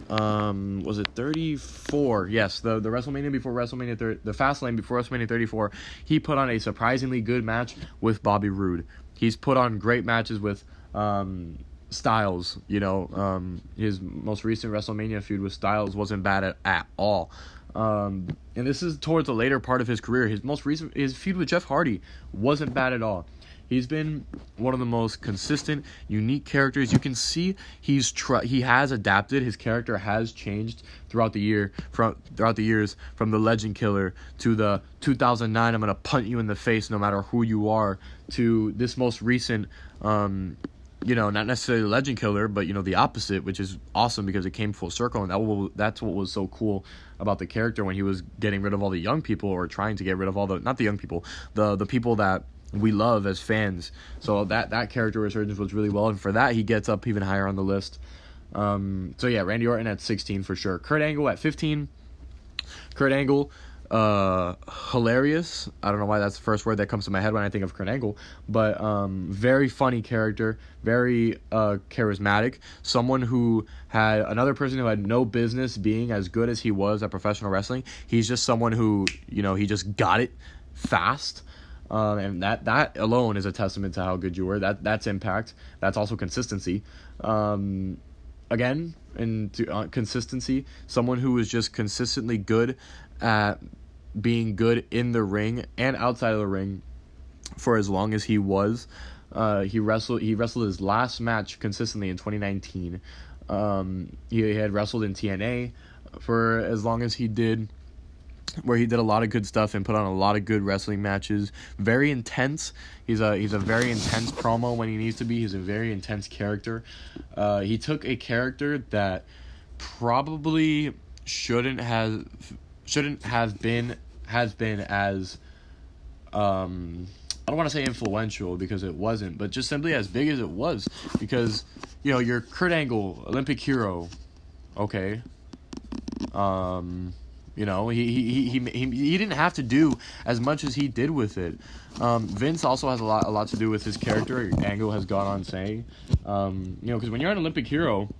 um was it 34 yes the the wrestlemania before wrestlemania 30, the Fastlane before wrestlemania 34 he put on a surprisingly good match with bobby roode. He's put on great matches with um styles you know um his most recent wrestlemania feud with styles wasn't bad at, at all um and this is towards the later part of his career his most recent his feud with jeff hardy wasn't bad at all He's been one of the most consistent, unique characters. You can see he's tr- he has adapted. His character has changed throughout the year from throughout the years from the Legend Killer to the 2009 I'm gonna punt you in the face no matter who you are to this most recent. Um, you know, not necessarily the legend killer, but you know the opposite, which is awesome because it came full circle, and that will, that's what was so cool about the character when he was getting rid of all the young people or trying to get rid of all the not the young people, the the people that we love as fans. So that that character resurgence was really well, and for that he gets up even higher on the list. Um, so yeah, Randy Orton at 16 for sure. Kurt Angle at 15. Kurt Angle, uh, hilarious. I don't know why that's the first word that comes to my head when I think of Kurt Angle, but um, very funny character, very uh, charismatic. Someone who had another person who had no business being as good as he was at professional wrestling. He's just someone who you know he just got it fast um, and that that alone is a testament to how good you were. That that's impact. That's also consistency. Um, again, in uh, consistency, someone who was just consistently good at being good in the ring and outside of the ring for as long as he was. Uh, he wrestled. He wrestled his last match consistently in 2019. Um, he had wrestled in TNA for as long as he did where he did a lot of good stuff and put on a lot of good wrestling matches. Very intense. He's a he's a very intense promo when he needs to be. He's a very intense character. Uh, he took a character that probably shouldn't have shouldn't have been has been as um I don't want to say influential because it wasn't, but just simply as big as it was because you know, you're Kurt Angle, Olympic hero. Okay. Um you know, he, he, he, he, he didn't have to do as much as he did with it. Um, Vince also has a lot a lot to do with his character. Angle has gone on saying, um, you know, because when you're an Olympic hero,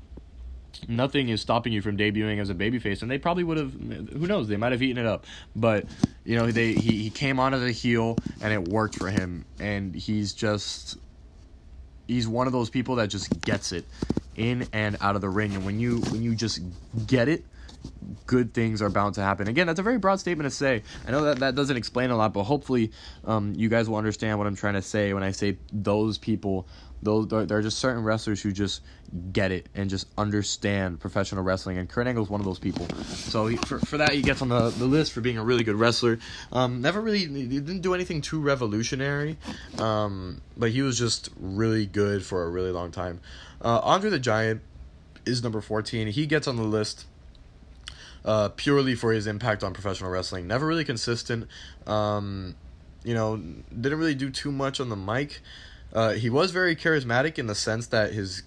nothing is stopping you from debuting as a babyface, and they probably would have. Who knows? They might have eaten it up, but you know, they he he came on as a heel, and it worked for him, and he's just he's one of those people that just gets it in and out of the ring, and when you when you just get it good things are bound to happen. Again, that's a very broad statement to say. I know that that doesn't explain a lot, but hopefully, um, you guys will understand what I'm trying to say when I say those people. Those there are just certain wrestlers who just get it and just understand professional wrestling, and Kurt Angle is one of those people. So he, for for that, he gets on the, the list for being a really good wrestler. Um, never really he didn't do anything too revolutionary, um, but he was just really good for a really long time. Uh, Andre the Giant is number 14. He gets on the list uh, purely for his impact on professional wrestling. Never really consistent. Um, you know, didn't really do too much on the mic. Uh, he was very charismatic in the sense that his,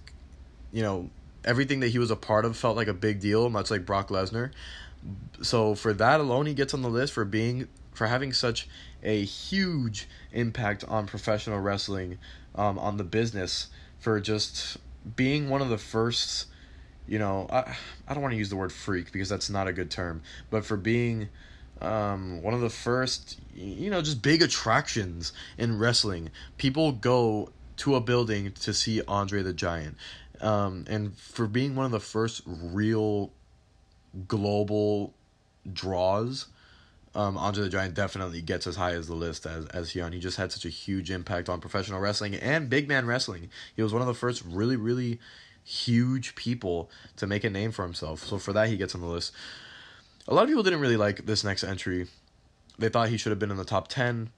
you know, everything that he was a part of felt like a big deal, much like Brock Lesnar. So for that alone, he gets on the list for being for having such a huge impact on professional wrestling, um, on the business, for just being one of the first. You know, I I don't want to use the word freak because that's not a good term, but for being um, one of the first, you know, just big attractions in wrestling. People go to a building to see Andre the Giant. Um, and for being one of the first real global draws, um, Andre the Giant definitely gets as high as the list as as Hyun. He just had such a huge impact on professional wrestling and big man wrestling. He was one of the first really really huge people to make a name for himself. So for that he gets on the list. A lot of people didn't really like this next entry. They thought he should have been in the top 10.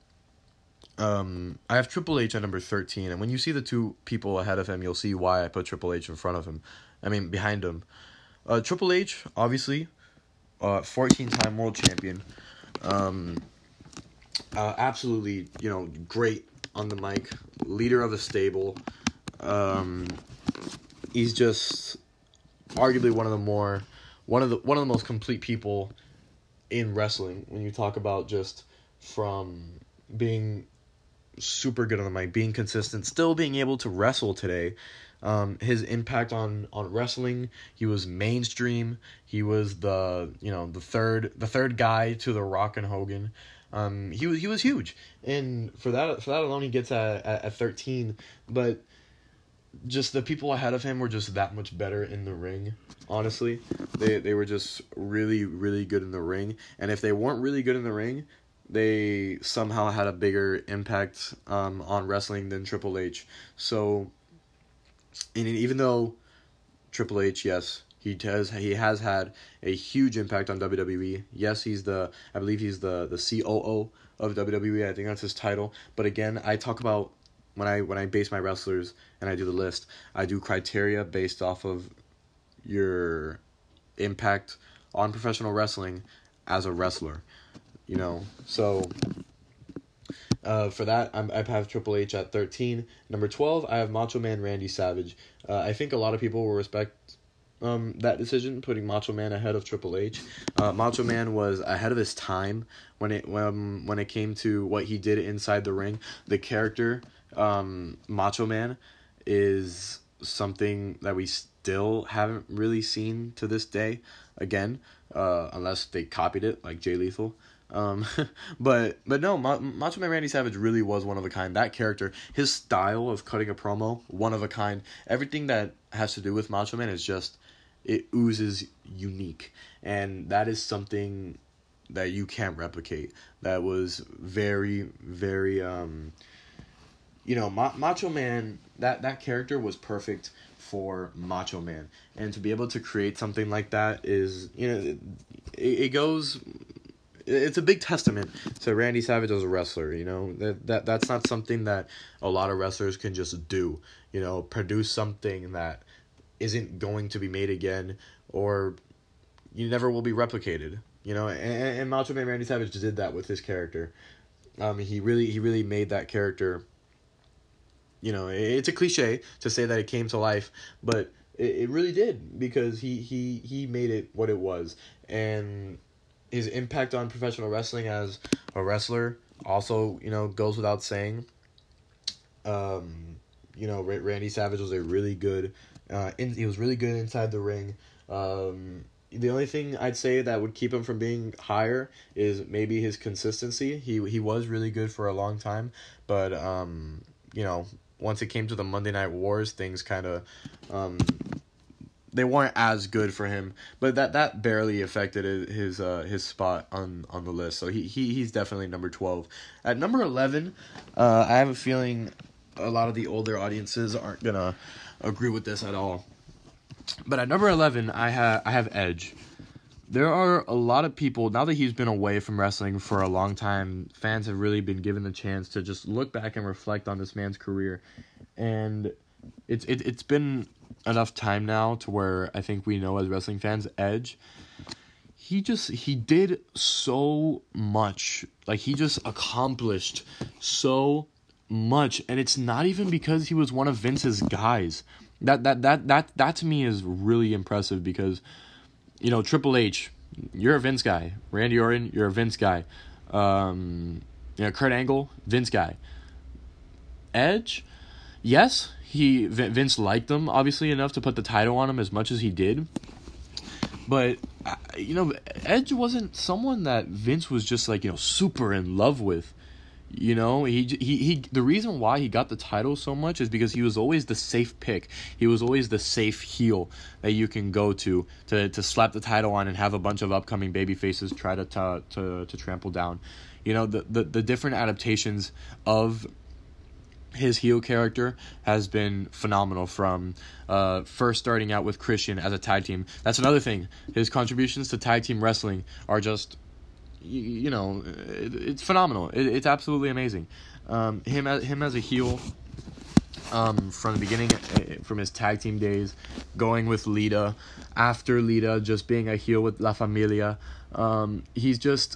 Um, I have Triple H at number 13, and when you see the two people ahead of him, you'll see why I put Triple H in front of him. I mean, behind him. Uh, Triple H, obviously, uh, 14 time world champion. Um, uh, absolutely, you know, great on the mic, leader of the stable. Um, he's just arguably one of the more one of the one of the most complete people in wrestling when you talk about just from being super good on the mic, being consistent, still being able to wrestle today. Um, his impact on on wrestling, he was mainstream. He was the you know the third the third guy to the Rock and Hogan. Um, he was he was huge, and for that for that alone, he gets at at, at thirteen. But just the people ahead of him were just that much better in the ring. Honestly, they they were just really really good in the ring, and if they weren't really good in the ring, they somehow had a bigger impact um, on wrestling than Triple H. So, and even though Triple H, yes, he has he has had a huge impact on WWE. Yes, he's the I believe he's the the COO of WWE. I think that's his title. But again, I talk about when I when I base my wrestlers and I do the list, I do criteria based off of your impact on professional wrestling as a wrestler. You know, so uh, for that, I'm, I have Triple H at 13. Number 12, I have Macho Man Randy Savage. Uh, I think a lot of people will respect um, that decision, putting Macho Man ahead of Triple H. Uh, Macho Man was ahead of his time when it when when it came to what he did inside the ring. The character um, Macho Man is something that we still haven't really seen to this day. Again, uh, unless they copied it like Jay Lethal. Um, but but no, Ma- Macho Man Randy Savage really was one of a kind. That character, his style of cutting a promo, one of a kind. Everything that has to do with Macho Man is just it oozes unique, and that is something that you can't replicate. That was very very um you know, Ma- Macho Man, that that character was perfect for Macho Man, and to be able to create something like that is, you know, it, it goes. It's a big testament to Randy Savage as a wrestler. You know that that that's not something that a lot of wrestlers can just do. You know, produce something that isn't going to be made again, or you never will be replicated. You know, and, and Macho Man Randy Savage did that with his character. Um, he really he really made that character you know, it's a cliche to say that it came to life, but it, it really did because he, he, he made it what it was. And his impact on professional wrestling as a wrestler also, you know, goes without saying. Um, you know, Randy Savage was a really good, uh, in, he was really good inside the ring. Um, the only thing I'd say that would keep him from being higher is maybe his consistency. He he was really good for a long time, but um, you know, once it came to the Monday Night Wars, things kind of um, they weren't as good for him, but that that barely affected his uh, his spot on on the list. So he, he he's definitely number twelve. At number eleven, uh, I have a feeling a lot of the older audiences aren't gonna agree with this at all. But at number eleven, I have I have Edge there are a lot of people now that he's been away from wrestling for a long time fans have really been given the chance to just look back and reflect on this man's career and it's it, it's been enough time now to where i think we know as wrestling fans edge he just he did so much. Like he just accomplished so much and it's not even because he was one of Vince's guys. That that that that that to me is really impressive because you know, Triple H, you're a Vince guy. Randy Orton, you're a Vince guy. Um, you know, Kurt Angle, Vince guy. Edge, yes, he Vince liked him obviously enough to put the title on him as much as he did. But you know, Edge wasn't someone that Vince was just like you know super in love with. You know, he, he he the reason why he got the title so much is because he was always the safe pick. He was always the safe heel that you can go to to to slap the title on and have a bunch of upcoming baby faces try to to to, to trample down. You know, the, the the different adaptations of his heel character has been phenomenal from uh, first starting out with Christian as a tag team. That's another thing. His contributions to tag team wrestling are just you, you know, it, it's phenomenal. It, it's absolutely amazing. Um, him as him as a heel. Um, from the beginning, uh, from his tag team days, going with Lita, after Lita, just being a heel with La Familia, um, he's just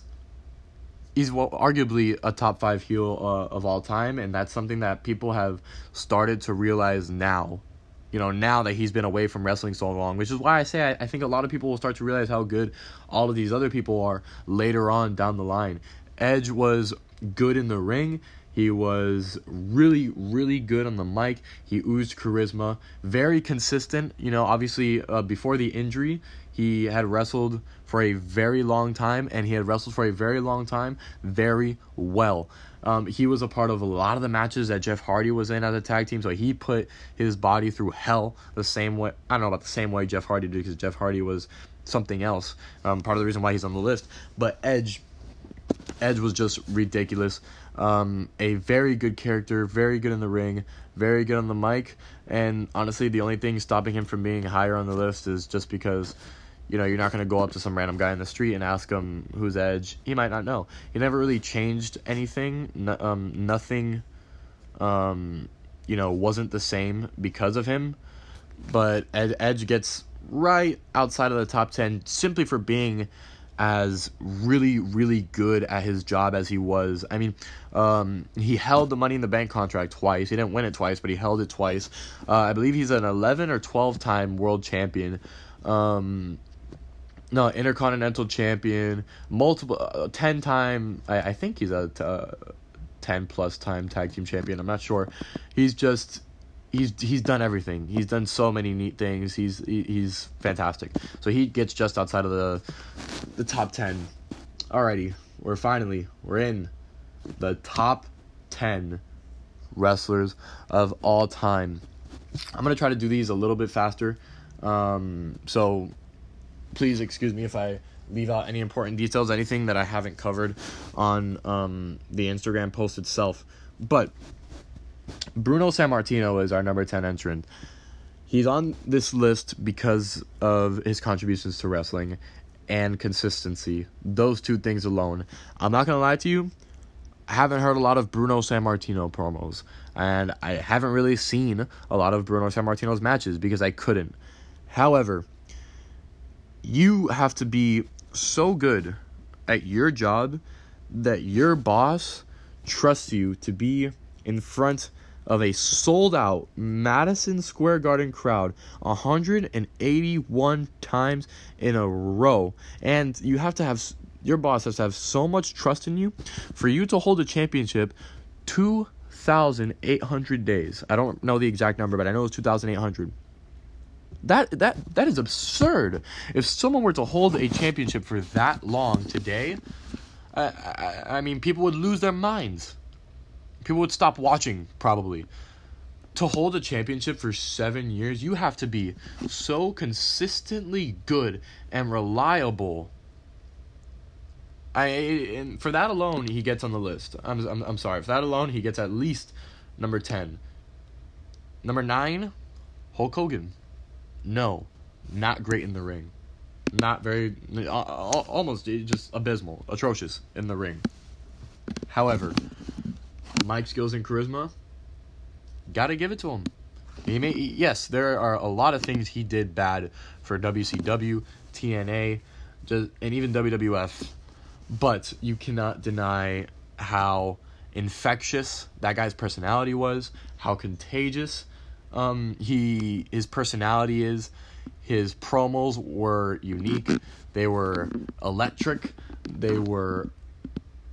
he's well, arguably a top five heel uh, of all time, and that's something that people have started to realize now you know, now that he's been away from wrestling so long, which is why I say I, I think a lot of people will start to realize how good all of these other people are later on down the line. Edge was good in the ring. He was really, really good on the mic. He oozed charisma, very consistent. You know, obviously, uh, before the injury, he had wrestled for a very long time, and he had wrestled for a very long time very well. Um, he was a part of a lot of the matches that Jeff Hardy was in as a tag team, so he put his body through hell the same way. I don't know about the same way Jeff Hardy did because Jeff Hardy was something else. Um, part of the reason why he's on the list, but Edge, Edge was just ridiculous. Um, a very good character, very good in the ring, very good on the mic, and honestly, the only thing stopping him from being higher on the list is just because you know, you're not going to go up to some random guy in the street and ask him who's Edge. He might not know. He never really changed anything. No, um, nothing, um, you know, wasn't the same because of him. But Ed, Edge gets right outside of the top 10 simply for being as really, really good at his job as he was. I mean, um, he held the Money in the Bank contract twice. He didn't win it twice, but he held it twice. Uh, I believe he's an 11 or 12 time world champion. Um, no, Intercontinental Champion, multiple, uh, 10 time, I, I think he's a uh, 10 plus time tag team champion. I'm not sure. He's just, he's he's done everything. He's done so many neat things. He's he, he's fantastic. So he gets just outside of the the top 10. Alrighty, we're finally, we're in the top 10 wrestlers of all time. I'm to try to do these a little bit faster. Um, so please excuse me if I leave out any important details, anything that I haven't covered on um, the Instagram post itself. But Bruno Sammartino is our number 10 entrant. He's on this list because of his contributions to wrestling and consistency. Those two things alone. I'm not going to lie to you. I haven't heard a lot of Bruno Sammartino promos, and I haven't really seen a lot of Bruno Sammartino's matches because I couldn't. However, you have to be so good at your job that your boss trusts you to be in front of a sold out Madison Square Garden crowd 181 times in a row. And you have to have, your boss has to have so much trust in you for you to hold a championship 2,800 days. I don't know the exact number, but I know it's 2,800. That that that is absurd. If someone were to hold a championship for that long today, I, I, I mean, people would lose their minds. People would stop watching probably. To hold a championship for seven years, you have to be so consistently good and reliable. I and for that alone, he gets on the list. I'm I'm, I'm sorry. For that alone, he gets at least number ten. Number nine, Hulk Hogan. No, not great in the ring. Not very, almost just abysmal, atrocious in the ring. However, Mike's skills and charisma, gotta give it to him. He may, yes, there are a lot of things he did bad for WCW, TNA, just and even WWF. But you cannot deny how infectious that guy's personality was, how contagious um, he his personality is. His promos were unique. They were electric. They were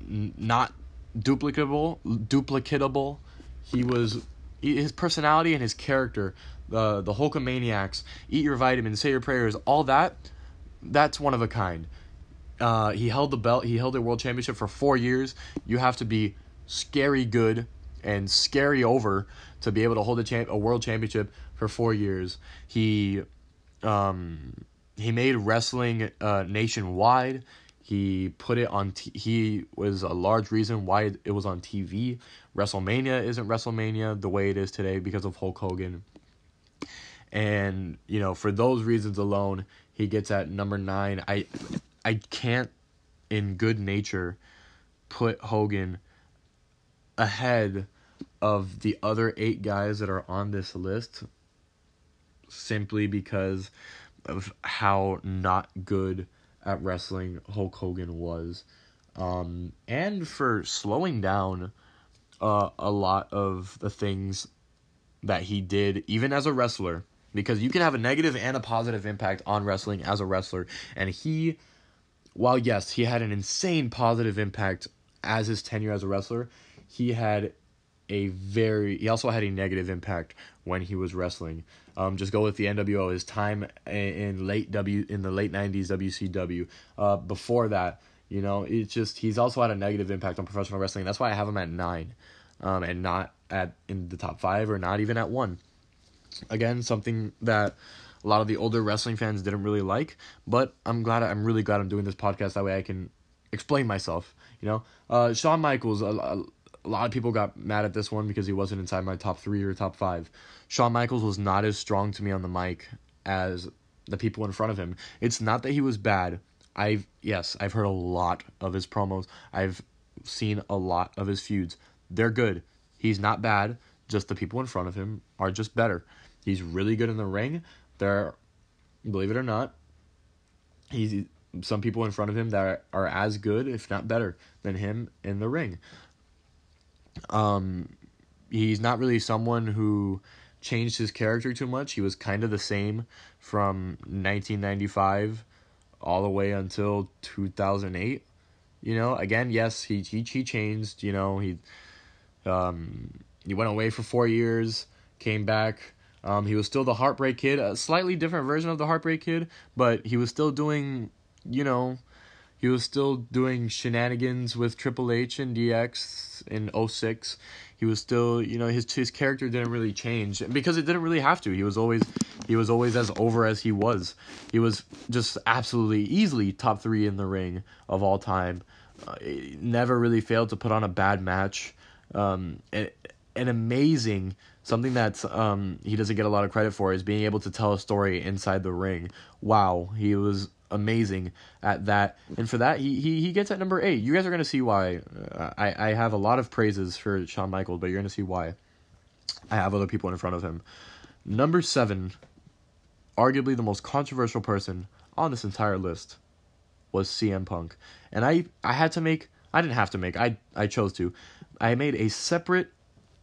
n- not duplicable. Duplicatable. He was his personality and his character. The the Hulkamaniacs, eat your vitamins, say your prayers, all that. That's one of a kind. Uh, he held the belt. He held the world championship for four years. You have to be scary good and scary over to be able to hold a champ a world championship for four years. He um, he made wrestling uh, nationwide. He put it on. T- he was a large reason why it was on TV. WrestleMania isn't WrestleMania the way it is today because of Hulk Hogan. And you know, for those reasons alone, he gets at number nine. I, I can't, in good nature, put Hogan ahead of the other eight guys that are on this list simply because of how not good at wrestling Hulk Hogan was. Um, and for slowing down uh, a lot of the things that he did, even as a wrestler, because you can have a negative and a positive impact on wrestling as a wrestler. And he, while yes, he had an insane positive impact as his tenure as a wrestler, he had a very he also had a negative impact when he was wrestling. Um, just go with the NWO. His time in late W in the late nineties WCW. Uh, before that, you know, it's just he's also had a negative impact on professional wrestling. That's why I have him at nine, um, and not at in the top five or not even at one. Again, something that a lot of the older wrestling fans didn't really like, but I'm glad I'm really glad I'm doing this podcast. That way I can explain myself. You know, uh, Shawn Michaels. Uh, a lot of people got mad at this one because he wasn't inside my top three or top five. Shawn Michaels was not as strong to me on the mic as the people in front of him. It's not that he was bad. I've yes, I've heard a lot of his promos. I've seen a lot of his feuds. They're good. He's not bad. Just the people in front of him are just better. He's really good in the ring. There, believe it or not, he's some people in front of him that are, are as good, if not better, than him in the ring. Um, he's not really someone who changed his character too much. He was kind of the same from 1995 all the way until 2008. You know, again, yes, he he, he changed. You know, he um, he went away for four years, came back. Um, he was still the Heartbreak Kid, a slightly different version of the Heartbreak Kid, but he was still doing, you know, he was still doing shenanigans with Triple H and DX in 06. He was still, you know, his his character didn't really change because it didn't really have to. He was always he was always as over as he was. He was just absolutely easily top 3 in the ring of all time. Uh, never really failed to put on a bad match. Um, an, an amazing something that um, he doesn't get a lot of credit for is being able to tell a story inside the ring. Wow, he was amazing at that. And for that, he he, he gets at number eight. You guys are gonna see why. Uh, I I have a lot of praises for Shawn Michaels, but you're gonna see why. I have other people in front of him. Number seven, arguably the most controversial person on this entire list, was CM Punk, and I I had to make. I didn't have to make. I I chose to. I made a separate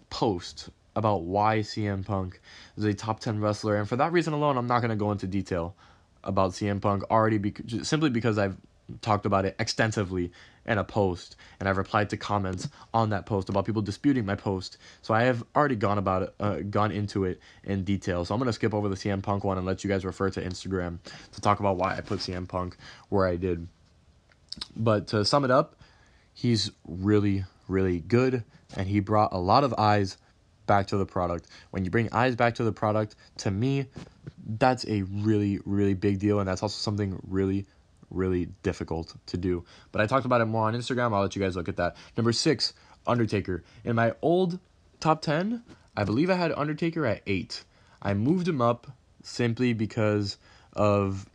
post about why CM Punk is a top 10 wrestler and for that reason alone I'm not going to go into detail about CM Punk already because simply because I've talked about it extensively in a post and I've replied to comments on that post about people disputing my post. So I have already gone about it, uh, gone into it in detail. So I'm gonna skip over the CM Punk one and let you guys refer to Instagram to talk about why I put CM Punk where I did. But to sum it up, he's really really good and he brought a lot of eyes back to the product. When you bring eyes back to the product, to me, that's a really, really big deal, and that's also something really, really difficult to do. But I talked about it more on Instagram. I'll let you guys look at that. Number six, Undertaker. In my old top 10, I believe I had Undertaker at eight. I moved him up simply because of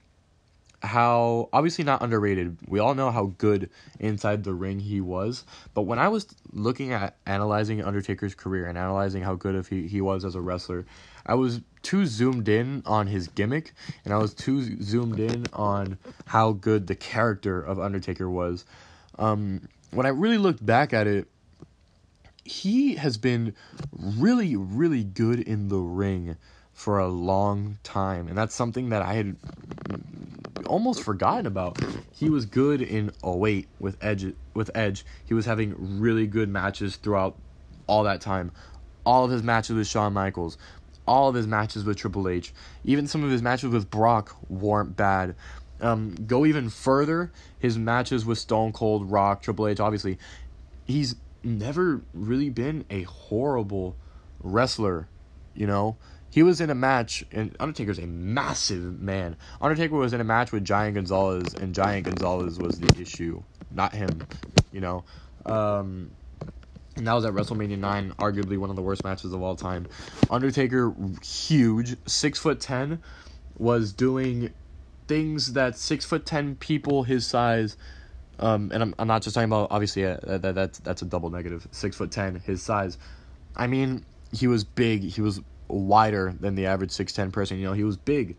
how obviously not underrated. We all know how good inside the ring he was. But when I was looking at analyzing Undertaker's career and analyzing how good if he, he was as a wrestler, I was too zoomed in on his gimmick, and I was too zoomed in on how good the character of Undertaker was. Um, when I really looked back at it, he has been really, really good in the ring for a long time, and that's something that I had almost forgotten about. He was good in 08 with Edge with Edge. He was having really good matches throughout all that time. All of his matches with Shawn Michaels, all of his matches with Triple H, even some of his matches with Brock weren't bad. Um, go even further, his matches with Stone Cold, Rock, Triple H, obviously, he's never really been a horrible wrestler, you know? He was in a match, and Undertaker's a massive man. Undertaker was in a match with Giant Gonzalez, and Giant Gonzalez was the issue, not him. You know, um, and that was at WrestleMania nine, arguably one of the worst matches of all time. Undertaker, huge, six foot ten, was doing things that six foot ten people his size. Um, and I'm, I'm not just talking about obviously uh, that, that's that's a double negative. Six foot ten, his size. I mean, he was big. He was wider than the average 6'10 person. You know, he was big.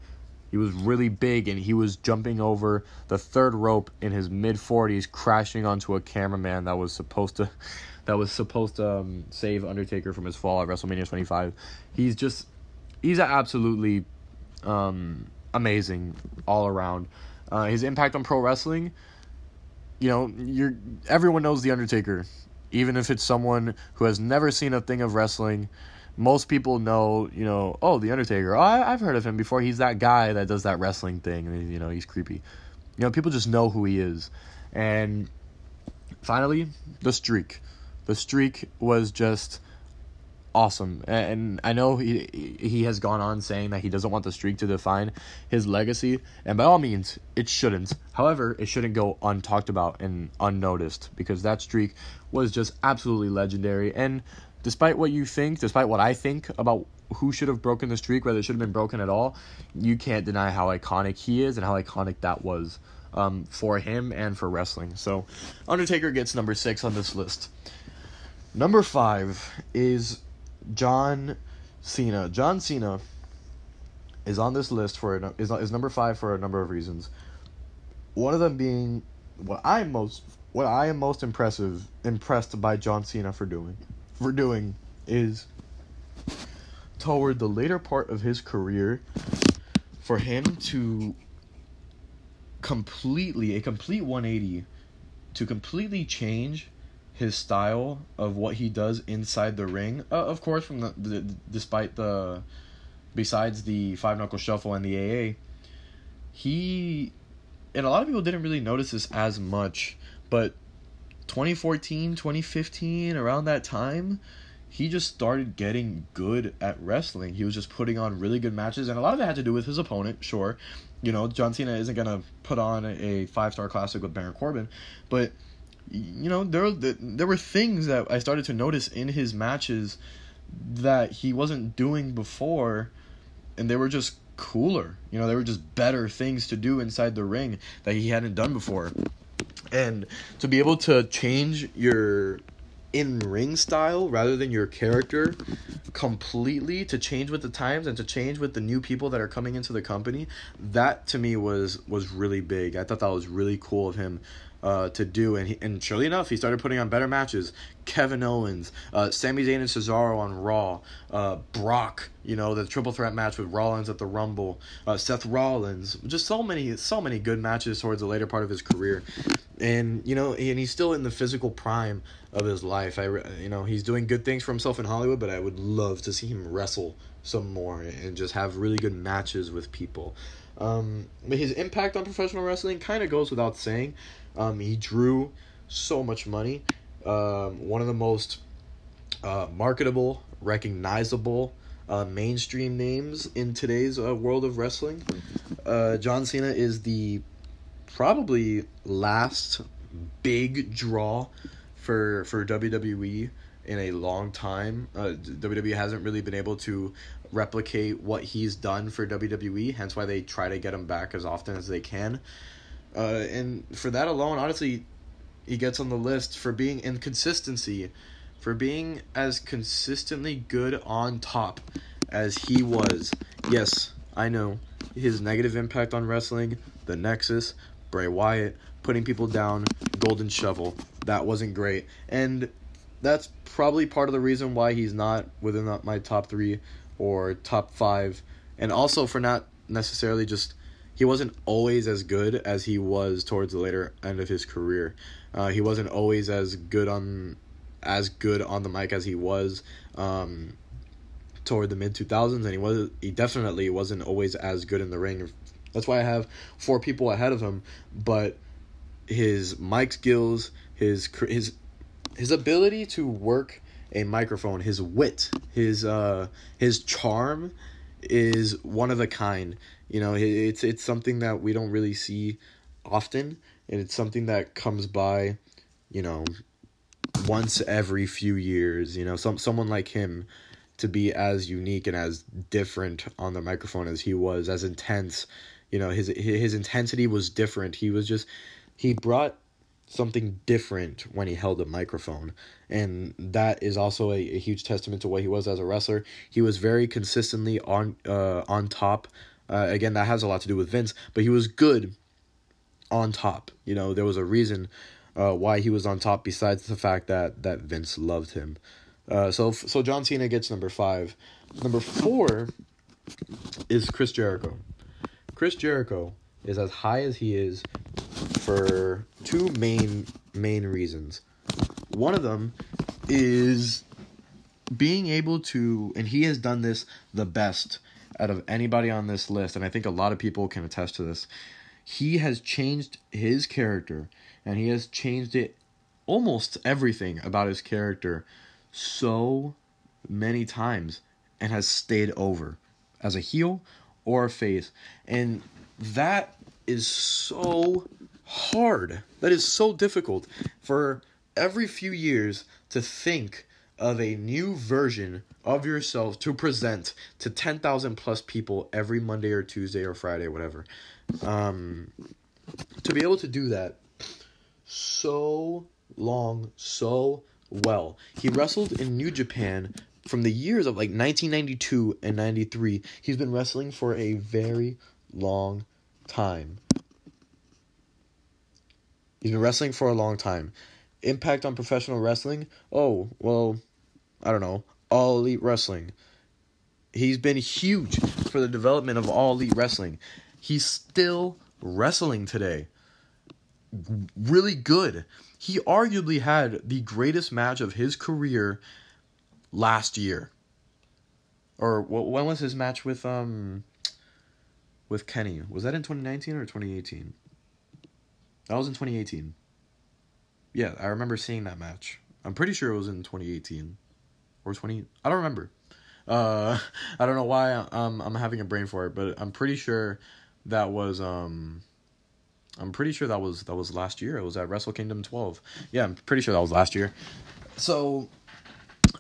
He was really big and he was jumping over the third rope in his mid 40s crashing onto a cameraman that was supposed to that was supposed to um, save Undertaker from his fall at WrestleMania 25. He's just he's absolutely um, amazing all around. Uh, his impact on pro wrestling, you know, you're everyone knows the Undertaker, even if it's someone who has never seen a thing of wrestling most people know, you know, oh, The Undertaker. Oh, I, have heard of him before. He's that guy that does that wrestling thing. And, you know, he's creepy. You know, people just know who he is. And finally, the streak. The streak was just awesome. And I know he he has gone on saying that he doesn't want the streak to define his legacy, and by all means, it shouldn't. However, it shouldn't go untalked about and unnoticed because that streak was just absolutely legendary. And despite what you think, despite what I think about who should have broken the streak, whether it should have been broken at all, you can't deny how iconic he is and how iconic that was um, for him and for wrestling. So, Undertaker gets number six on this list. Number five is John Cena. John Cena is on this list for is is number five for a number of reasons. One of them being what I'm most what I am most impressive impressed by John Cena for doing for doing is toward the later part of his career for him to completely a complete 180 to completely change his style of what he does inside the ring. Uh, of course from the, the despite the besides the five knuckle shuffle and the AA he and a lot of people didn't really notice this as much but 2014, 2015, around that time, he just started getting good at wrestling. He was just putting on really good matches, and a lot of it had to do with his opponent, sure. You know, John Cena isn't going to put on a five star classic with Baron Corbin, but, you know, there, there were things that I started to notice in his matches that he wasn't doing before, and they were just cooler. You know, they were just better things to do inside the ring that he hadn't done before and to be able to change your in ring style rather than your character completely to change with the times and to change with the new people that are coming into the company that to me was was really big. I thought that was really cool of him uh, to do, and he, and surely enough, he started putting on better matches. Kevin Owens, uh, Sami Zayn and Cesaro on Raw, uh, Brock, you know the triple threat match with Rollins at the Rumble, uh, Seth Rollins, just so many so many good matches towards the later part of his career, and you know, and he's still in the physical prime of his life. I you know he's doing good things for himself in Hollywood, but I would love to see him wrestle some more and just have really good matches with people. Um, but his impact on professional wrestling kind of goes without saying. Um, he drew so much money. Um, one of the most uh, marketable, recognizable, uh, mainstream names in today's uh, world of wrestling. Uh, John Cena is the probably last big draw for for WWE in a long time. Uh, WWE hasn't really been able to replicate what he's done for WWE, hence why they try to get him back as often as they can. Uh, and for that alone, honestly, he gets on the list for being inconsistency, for being as consistently good on top as he was yes, I know his negative impact on wrestling, the Nexus, Bray Wyatt, putting people down, Golden Shovel. That wasn't great. And that's probably part of the reason why he's not within my top three or top five. And also for not necessarily just. He wasn't always as good as he was towards the later end of his career. Uh, he wasn't always as good on as good on the mic as he was um, toward the mid 2000s and he was he definitely wasn't always as good in the ring that's why I have four people ahead of him but his mic skills his his his ability to work a microphone his wit his uh his charm is one of a kind you know it's it's something that we don't really see often and it's something that comes by you know once every few years you know some someone like him to be as unique and as different on the microphone as he was, as intense. You know, his his intensity was different. He was just he brought something different when he held a microphone. And that is also a, a huge testament to what he was as a wrestler. He was very consistently on uh on top. Uh, again, that has a lot to do with Vince, but he was good on top. You know, there was a reason uh, why he was on top besides the fact that that Vince loved him. Uh, so so John Cena gets number five. Number four is Chris Jericho. Chris Jericho is as high as he is for two main main reasons. One of them is being able to, and he has done this the best out of anybody on this list, and I think a lot of people can attest to this. He has changed his character, and he has changed it almost everything about his character so many times and has stayed over as a heel or a face. And that is so hard. That is so difficult for every few years to think of a new version of yourself to present to 10,000 plus people every Monday or Tuesday or Friday, whatever. Um, to be able to do that so long, so well. He wrestled in New Japan from the years of like 1992 and 93. He's been wrestling for a very long time. He's been wrestling for a long time. Impact on professional wrestling? Oh, well, I don't know. All Elite Wrestling. He's been huge for the development of All Elite Wrestling. He's still wrestling today. Really good he arguably had the greatest match of his career last year. Or when was his match with um with Kenny? Was that in 2019 or 2018? That was in 2018. Yeah, I remember seeing that match. I'm pretty sure it was in 2018 or 20 I don't remember. Uh I don't know why um I'm having a brain for it, but I'm pretty sure that was um I'm pretty sure that was that was last year. It was at Wrestle Kingdom 12. Yeah, I'm pretty sure that was last year. So,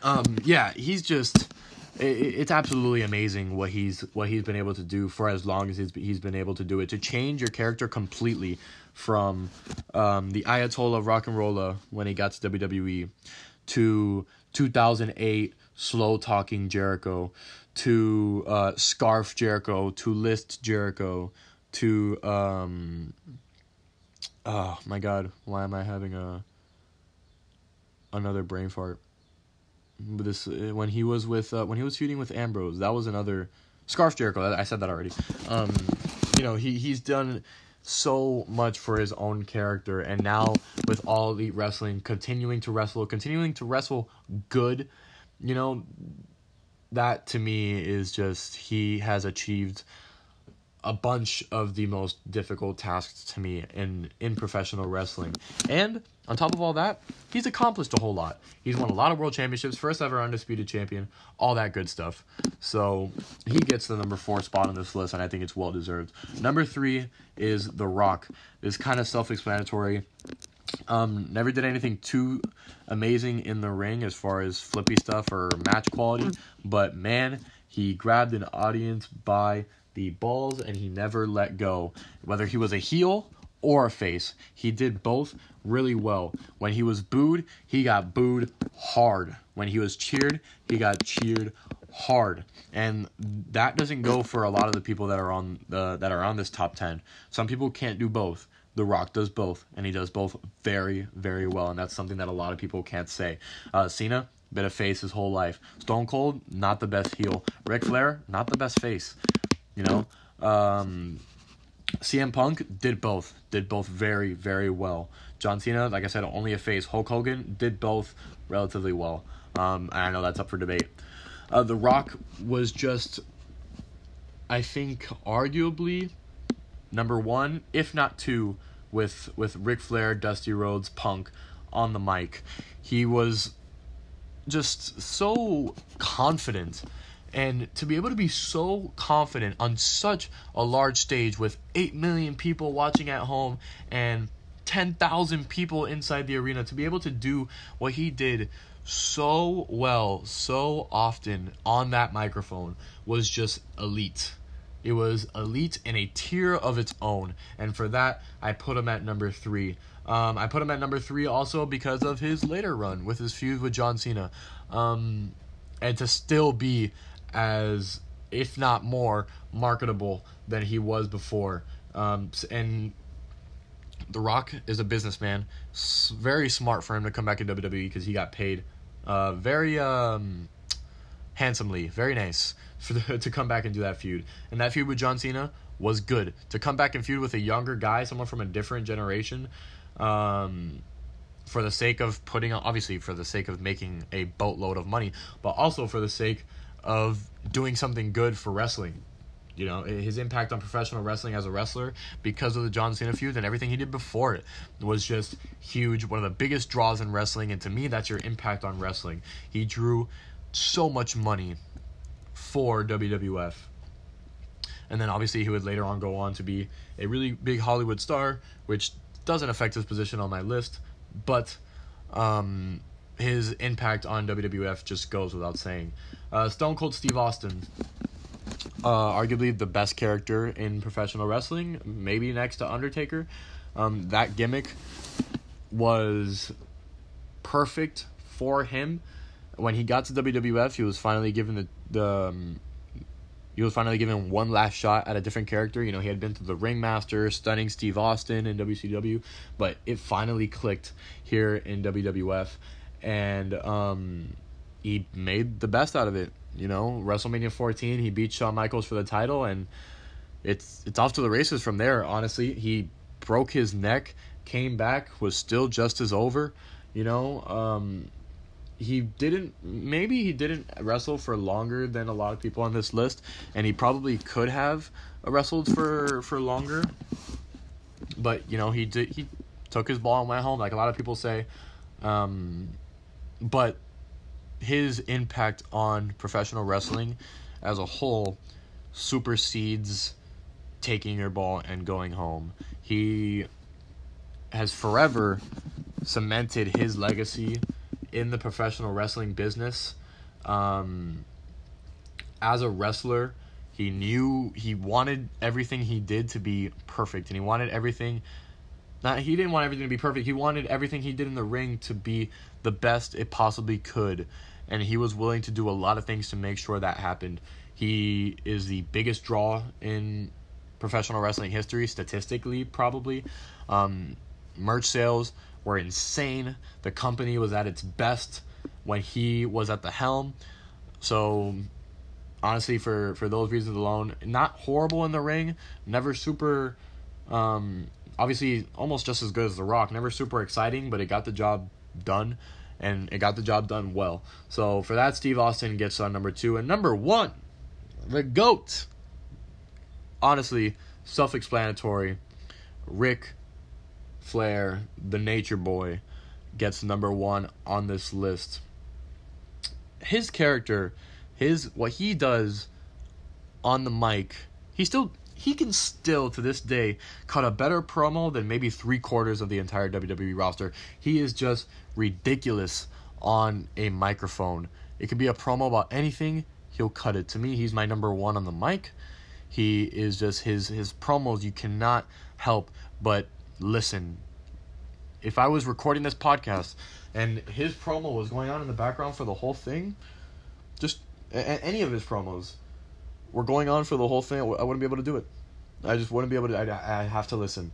um, yeah, he's just it's absolutely amazing what he's what he's been able to do for as long as he's he's been able to do it to change your character completely from um, the Ayatollah Rock and Roller when he got to WWE to 2008 slow talking Jericho to uh, Scarf Jericho to List Jericho to um, Oh my god, why am I having a another brain fart? This uh, when he was with uh, when he was feuding with Ambrose, that was another Scarf Jericho. I said that already. Um, you know he he's done so much for his own character, and now with all elite wrestling, continuing to wrestle, continuing to wrestle good, you know, that to me is just he has achieved a bunch of the most difficult tasks to me in in professional wrestling. And on top of all that, he's accomplished a whole lot. He's won a lot of world championships, first ever undisputed champion, all that good stuff. So he gets the number four spot on this list, and I think it's well deserved. Number three is The Rock. It's kind of self explanatory. Um, never did anything too amazing in the ring as far as flippy stuff or match quality, but man, he grabbed an audience by the balls and he never let go. Whether he was a heel or a face, he did both really well. When he was booed, he got booed hard. When he was cheered, he got cheered hard, and that doesn't go for a lot of the people that are on the that are on this top ten. Some people can't do both. The Rock does both, and he does both very, very well, and that's something that a lot of people can't say. Uh, Cena, been a face his whole life. Stone Cold, not the best heel. Ric Flair, not the best face. You know, um, CM Punk did both, did both very, very well. John Cena, like I said, only a face. Hulk Hogan did both relatively well. Um, I know that's up for debate. Uh, the Rock was just, I think, arguably number one, if not two, with with Ric Flair, Dusty Rhodes, Punk on the mic. He was just so confident. And to be able to be so confident on such a large stage with 8 million people watching at home and 10,000 people inside the arena, to be able to do what he did so well, so often on that microphone was just elite. It was elite in a tier of its own, and for that, I put him at number three. Um, I put him at number three also because of his later run with his feud with John Cena, um, and to still be as, if not more, marketable than he was before. Um, and The Rock is a businessman. Very smart for him to come back in WWE because he got paid uh, very um, handsomely, very nice for the, to come back and do that feud. And that feud with John Cena was good. To come back and feud with a younger guy, someone from a different generation, um, for the sake of putting obviously for the sake of making a boatload of money, but also for the sake of doing something good for wrestling. You know, his impact on professional wrestling as a wrestler because of the John Cena feud and everything he did before it was just huge. One of the biggest draws in wrestling, and to me, that's your impact on wrestling. He drew so much money for WWF. And then obviously he would later on go on to be a really big Hollywood star, which doesn't affect his position on my list, but um, his impact on WWF just goes without saying. Uh, Stone Cold Steve Austin, uh, arguably the best character in professional wrestling, maybe next to Undertaker. Um, that gimmick was perfect for him. When he got to WWF, he was finally given the the um, he was finally given one last shot at a different character. You know, he had been through the Ringmaster, stunning Steve Austin in WCW, but it finally clicked here in WWF, and um, he made the best out of it. You know, WrestleMania 14, he beat Shawn Michaels for the title, and it's it's off to the races from there. Honestly, he broke his neck, came back, was still just as over. You know, um, he didn't maybe he didn't wrestle for longer than a lot of people on this list and he probably could have wrestled for for longer but you know he did he took his ball and went home like a lot of people say um, but his impact on professional wrestling as a whole supersedes taking your ball and going home he has forever cemented his legacy in the professional wrestling business. Um, as a wrestler, he knew he wanted everything he did to be perfect, and he wanted everything. Not he didn't want everything to be perfect. He wanted everything he did in the ring to be the best it possibly could, and he was willing to do a lot of things to make sure that happened. He is the biggest draw in professional wrestling history, statistically, probably. Um, merch sales were insane. The company was at its best when he was at the helm. So honestly for for those reasons alone, not horrible in the ring, never super um obviously almost just as good as The Rock, never super exciting, but it got the job done and it got the job done well. So for that Steve Austin gets on number 2 and number 1, the GOAT. Honestly, self-explanatory. Ric Flair, the Nature Boy, gets number one on this list. His character, his what he does on the mic, he still he can still to this day cut a better promo than maybe three quarters of the entire WWE roster. He is just ridiculous on a microphone. It could be a promo about anything, he'll cut it. To me, he's my number one on the mic. He is just his his promos. You cannot help but listen. If I was recording this podcast and his promo was going on in the background for the whole thing, just any of his promos were going on for the whole thing, I wouldn't be able to do it. I just wouldn't be able to. I, I have to listen.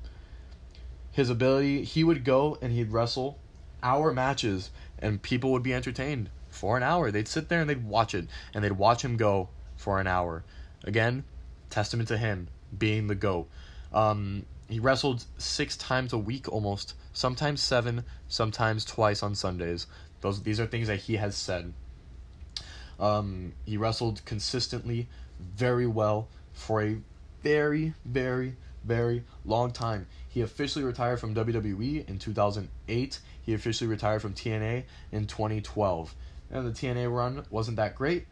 His ability, he would go and he'd wrestle hour matches, and people would be entertained for an hour. They'd sit there and they'd watch it, and they'd watch him go for an hour. Again, testament to him being the GOAT. Um, he wrestled six times a week almost, sometimes seven, sometimes twice on Sundays. Those these are things that he has said. Um, he wrestled consistently, very well for a very, very, very long time. He officially retired from WWE in 2008. He officially retired from TNA in 2012. And the TNA run wasn't that great.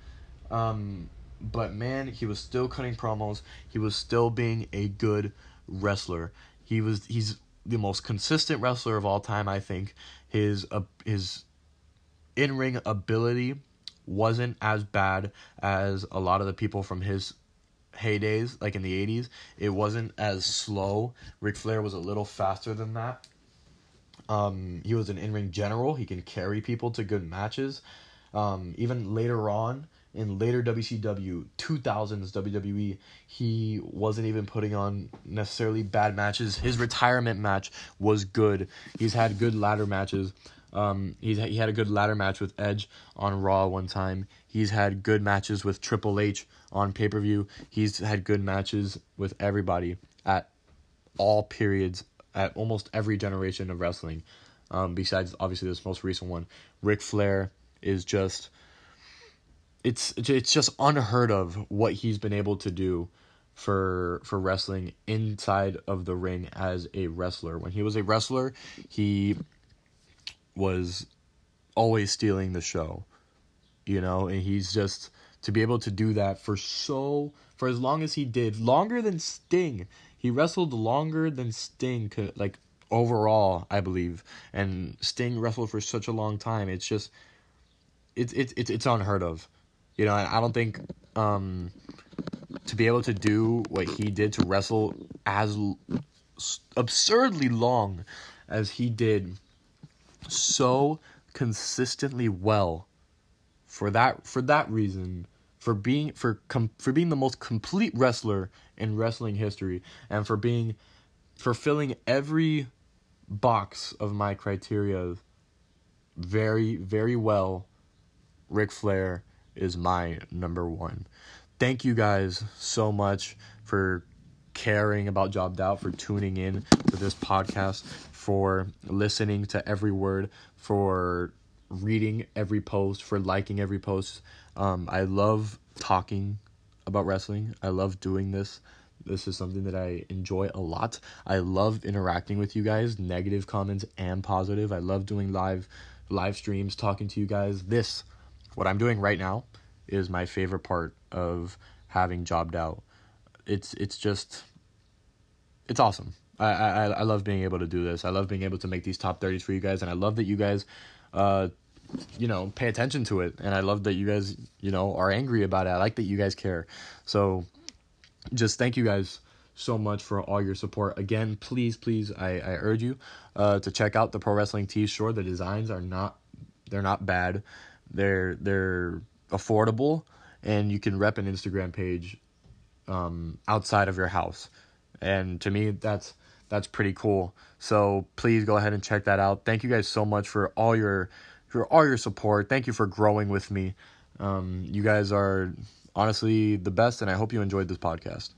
Um, but man, he was still cutting promos. He was still being a good wrestler. He was he's the most consistent wrestler of all time, I think. His uh, his in-ring ability wasn't as bad as a lot of the people from his heydays, like in the 80s. It wasn't as slow. Ric Flair was a little faster than that. Um, he was an in-ring general. He can carry people to good matches. Um, even later on, in later WCW 2000s WWE, he wasn't even putting on necessarily bad matches. His retirement match was good. He's had good ladder matches. Um, he's he had a good ladder match with Edge on Raw one time. He's had good matches with Triple H on pay per view. He's had good matches with everybody at all periods at almost every generation of wrestling. Um, besides obviously this most recent one, Ric Flair is just it's it's just unheard of what he's been able to do for for wrestling inside of the ring as a wrestler. When he was a wrestler, he was always stealing the show. You know, and he's just to be able to do that for so for as long as he did, longer than Sting. He wrestled longer than Sting could like overall, I believe. And Sting wrestled for such a long time. It's just it's it's it's it's unheard of. You know, I don't think um, to be able to do what he did to wrestle as absurdly long as he did so consistently well for that for that reason for being for com- for being the most complete wrestler in wrestling history and for being fulfilling every box of my criteria very very well Ric Flair is my number one. Thank you guys so much for caring about Jobbed Out for tuning in to this podcast, for listening to every word, for reading every post, for liking every post. Um, I love talking about wrestling. I love doing this. This is something that I enjoy a lot. I love interacting with you guys, negative comments and positive. I love doing live live streams, talking to you guys. This what I'm doing right now is my favorite part of having jobbed out. It's it's just it's awesome. I, I I love being able to do this. I love being able to make these top 30s for you guys and I love that you guys uh you know pay attention to it and I love that you guys you know are angry about it. I like that you guys care. So just thank you guys so much for all your support. Again, please please I I urge you uh to check out the Pro Wrestling Tees store. The designs are not they're not bad. They're they're affordable, and you can rep an Instagram page um, outside of your house. And to me, that's that's pretty cool. So please go ahead and check that out. Thank you guys so much for all your for all your support. Thank you for growing with me. Um, you guys are honestly the best, and I hope you enjoyed this podcast.